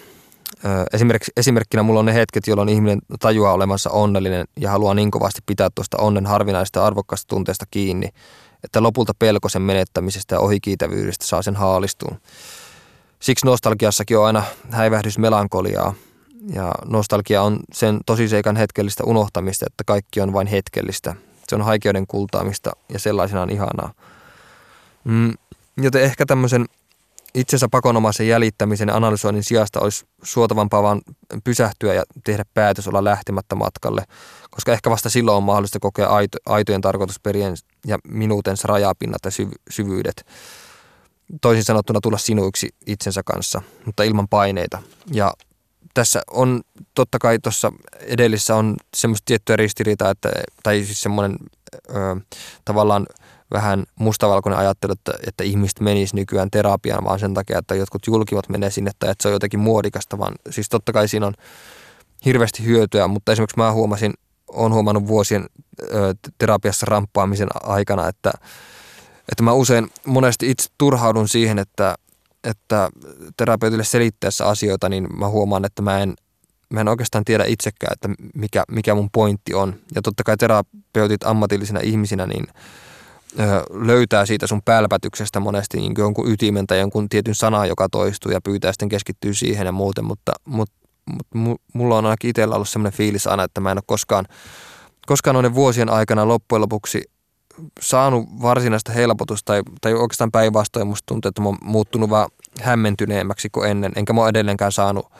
Esimerkiksi, esimerkkinä mulla on ne hetket, jolloin ihminen tajuaa olevansa onnellinen ja haluaa niin kovasti pitää tuosta onnen harvinaista arvokkaasta tunteesta kiinni, että lopulta pelko sen menettämisestä ja ohikiitävyydestä saa sen haalistuun. Siksi nostalgiassakin on aina häivähdys melankoliaa, ja nostalgia on sen tosiseikan hetkellistä unohtamista, että kaikki on vain hetkellistä. Se on haikeuden kultaamista ja sellaisenaan ihanaa. Mm, joten ehkä tämmöisen itsensä pakonomaisen jäljittämisen ja analysoinnin sijasta olisi suotavampaa vaan pysähtyä ja tehdä päätös olla lähtemättä matkalle, koska ehkä vasta silloin on mahdollista kokea aito, aitojen tarkoitusperien ja minuutensa rajapinnat ja syv- syvyydet. Toisin sanottuna tulla sinuiksi itsensä kanssa, mutta ilman paineita. Ja tässä on totta kai tuossa edellisessä on semmoista tiettyä ristiriitaa, että, tai siis semmoinen ö, tavallaan vähän mustavalkoinen ajattelu, että, että ihmiset menis nykyään terapiaan vaan sen takia, että jotkut julkivat menee sinne tai että se on jotenkin muodikasta, vaan siis totta kai siinä on hirveästi hyötyä, mutta esimerkiksi mä huomasin, olen huomannut vuosien ö, terapiassa ramppaamisen aikana, että, että mä usein monesti itse turhaudun siihen, että, että terapeutille selittäessä asioita, niin mä huomaan, että mä en, mä en oikeastaan tiedä itsekään, että mikä, mikä mun pointti on. Ja totta kai terapeutit ammatillisina ihmisinä, niin löytää siitä sun pälpätyksestä monesti niin jonkun ytimen tai jonkun tietyn sana, joka toistuu ja pyytää sitten keskittyä siihen ja muuten, mutta, mutta, mutta mulla on ainakin itsellä ollut sellainen fiilis aina, että mä en ole koskaan, koskaan noiden vuosien aikana loppujen lopuksi saanut varsinaista helpotusta tai, tai oikeastaan päinvastoin musta tuntuu, että mä oon muuttunut vaan hämmentyneemmäksi kuin ennen. Enkä mä edelleenkään saanut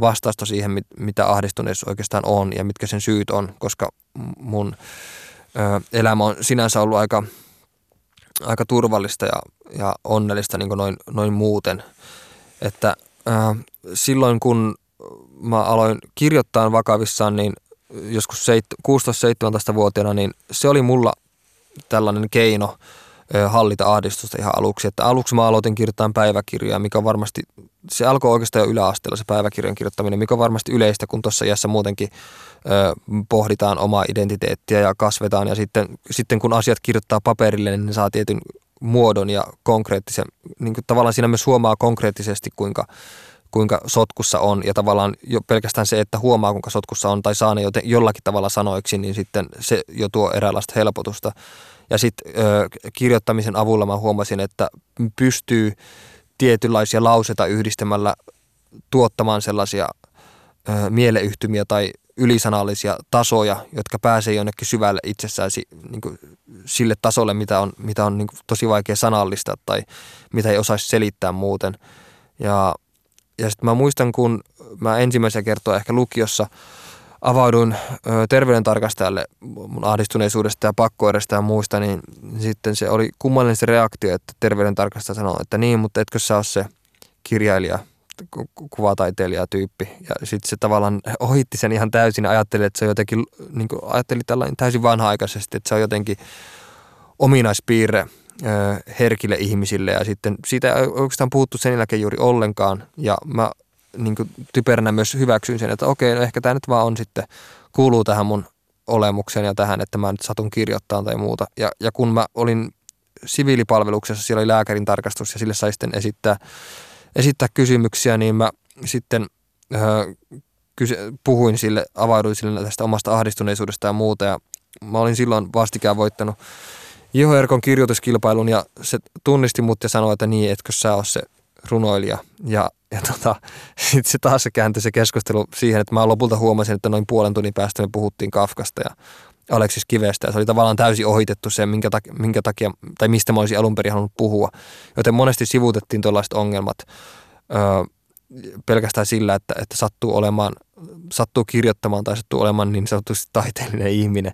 vastausta siihen, mitä ahdistuneessa oikeastaan on ja mitkä sen syyt on, koska mun ö, elämä on sinänsä ollut aika, aika turvallista ja, ja onnellista niin noin, noin muuten. Että ö, silloin kun mä aloin kirjoittaa vakavissaan, niin joskus 16-17-vuotiaana, niin se oli mulla tällainen keino hallita ahdistusta ihan aluksi. Että aluksi mä aloitin kirjoittaa päiväkirjaa, mikä varmasti, se alkoi oikeastaan jo yläasteella se päiväkirjan kirjoittaminen, mikä on varmasti yleistä, kun tuossa iässä muutenkin ö, pohditaan omaa identiteettiä ja kasvetaan. Ja sitten, sitten kun asiat kirjoittaa paperille, niin ne saa tietyn muodon ja konkreettisen, niin kuin tavallaan siinä myös huomaa konkreettisesti, kuinka, kuinka sotkussa on ja tavallaan jo pelkästään se, että huomaa kuinka sotkussa on tai saa ne joten, jollakin tavalla sanoiksi, niin sitten se jo tuo eräänlaista helpotusta. Ja sitten kirjoittamisen avulla mä huomasin, että pystyy tietynlaisia lauseita yhdistämällä tuottamaan sellaisia ö, mieleyhtymiä tai ylisanallisia tasoja, jotka pääsee jonnekin syvälle itsessään niin kuin sille tasolle, mitä on, mitä on niin kuin tosi vaikea sanallistaa tai mitä ei osaisi selittää muuten. Ja, ja sitten mä muistan, kun mä ensimmäisen kertoa ehkä lukiossa avauduin terveydentarkastajalle mun ahdistuneisuudesta ja pakkoireista ja muista, niin sitten se oli kummallinen se reaktio, että terveydentarkastaja sanoi, että niin, mutta etkö sä ole se kirjailija, kuvataiteilija tyyppi. Ja sitten se tavallaan ohitti sen ihan täysin ja ajatteli, että se on jotenkin, niin ajatteli tällainen täysin vanha-aikaisesti, että se on jotenkin ominaispiirre herkille ihmisille ja sitten siitä ei oikeastaan puhuttu sen jälkeen juuri ollenkaan ja mä niin kuin typeränä myös hyväksyin sen, että okei, no ehkä tämä nyt vaan on sitten, kuuluu tähän mun olemukseen ja tähän, että mä nyt satun kirjoittamaan tai muuta. Ja, ja kun mä olin siviilipalveluksessa, siellä oli lääkärin tarkastus ja sille sai sitten esittää, esittää kysymyksiä, niin mä sitten äh, kyse, puhuin sille, avauduin sille tästä omasta ahdistuneisuudesta ja muuta ja mä olin silloin vastikään voittanut Juho Erkon kirjoituskilpailun ja se tunnisti mut ja sanoi, että niin, etkö sä ole se runoilija. Ja, ja tota, [laughs] sitten se taas kääntyi se keskustelu siihen, että mä lopulta huomasin, että noin puolen tunnin päästä me puhuttiin Kafkasta ja Aleksis Kivestä. Ja se oli tavallaan täysin ohitettu se, minkä takia, minkä takia tai mistä mä olisin alun perin halunnut puhua. Joten monesti sivuutettiin tuollaiset ongelmat öö, pelkästään sillä, että, että sattuu olemaan, sattuu kirjoittamaan tai sattuu olemaan niin sanotusti taiteellinen ihminen.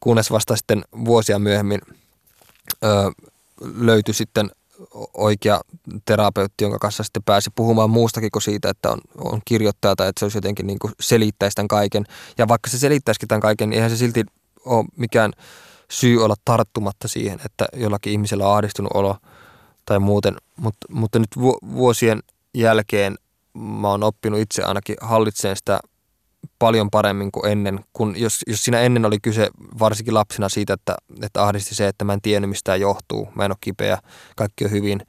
Kunnes vasta sitten vuosia myöhemmin öö, löytyi sitten oikea terapeutti, jonka kanssa sitten pääsi puhumaan muustakin kuin siitä, että on, on kirjoittaja tai että se olisi jotenkin niin kuin selittäisi tämän kaiken. Ja vaikka se selittäisikin tämän kaiken, niin eihän se silti ole mikään syy olla tarttumatta siihen, että jollakin ihmisellä on ahdistunut olo tai muuten. Mut, mutta nyt vuosien jälkeen mä oon oppinut itse ainakin hallitseen sitä paljon paremmin kuin ennen, kun jos, jos siinä ennen oli kyse varsinkin lapsena siitä, että, että ahdisti se, että mä en tiennyt mistä tämä johtuu, mä en ole kipeä, kaikki on hyvin,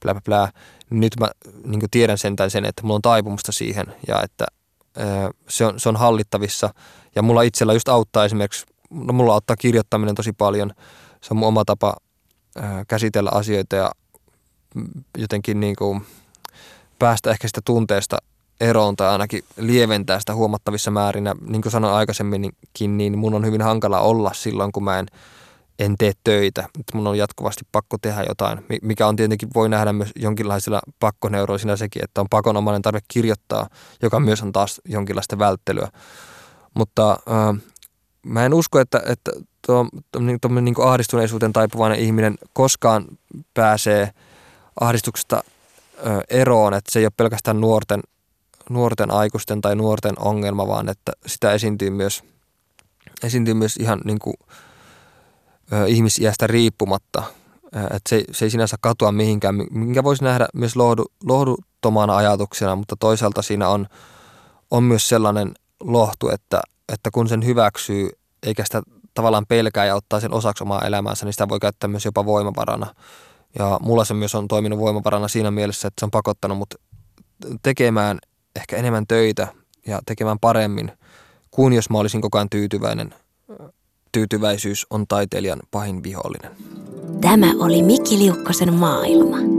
plää, plää, plää. Nyt mä niin tiedän sentään sen, että mulla on taipumusta siihen ja että se, on, se on hallittavissa ja mulla itsellä just auttaa esimerkiksi, no mulla auttaa kirjoittaminen tosi paljon, se on mun oma tapa käsitellä asioita ja jotenkin niin kuin päästä ehkä sitä tunteesta – eroon tai ainakin lieventää sitä huomattavissa määrin. Ja niin kuin sanoin aikaisemminkin, niin mun on hyvin hankala olla silloin, kun mä en, en tee töitä. Että mun on jatkuvasti pakko tehdä jotain, mikä on tietenkin, voi nähdä myös jonkinlaisilla pakkoneuroisina sekin, että on pakonomainen tarve kirjoittaa, joka myös on taas jonkinlaista välttelyä. Mutta äh, mä en usko, että, että niin, tuo niin ahdistuneisuuteen taipuvainen ihminen koskaan pääsee ahdistuksesta eroon, että se ei ole pelkästään nuorten nuorten aikuisten tai nuorten ongelma, vaan että sitä esiintyy myös, esiintyy myös ihan niin kuin, ö, ihmisiästä riippumatta. Että se, se ei sinänsä katoa mihinkään, minkä voisi nähdä myös lohdu, lohduttomana ajatuksena, mutta toisaalta siinä on, on myös sellainen lohtu, että, että kun sen hyväksyy eikä sitä tavallaan pelkää ja ottaa sen osaksi omaa elämäänsä, niin sitä voi käyttää myös jopa voimavarana. Ja mulla se myös on toiminut voimavarana siinä mielessä, että se on pakottanut mut tekemään ehkä enemmän töitä ja tekemään paremmin kuin jos mä olisin koko ajan tyytyväinen. Tyytyväisyys on taiteilijan pahin vihollinen. Tämä oli Mikki Liukkosen maailma.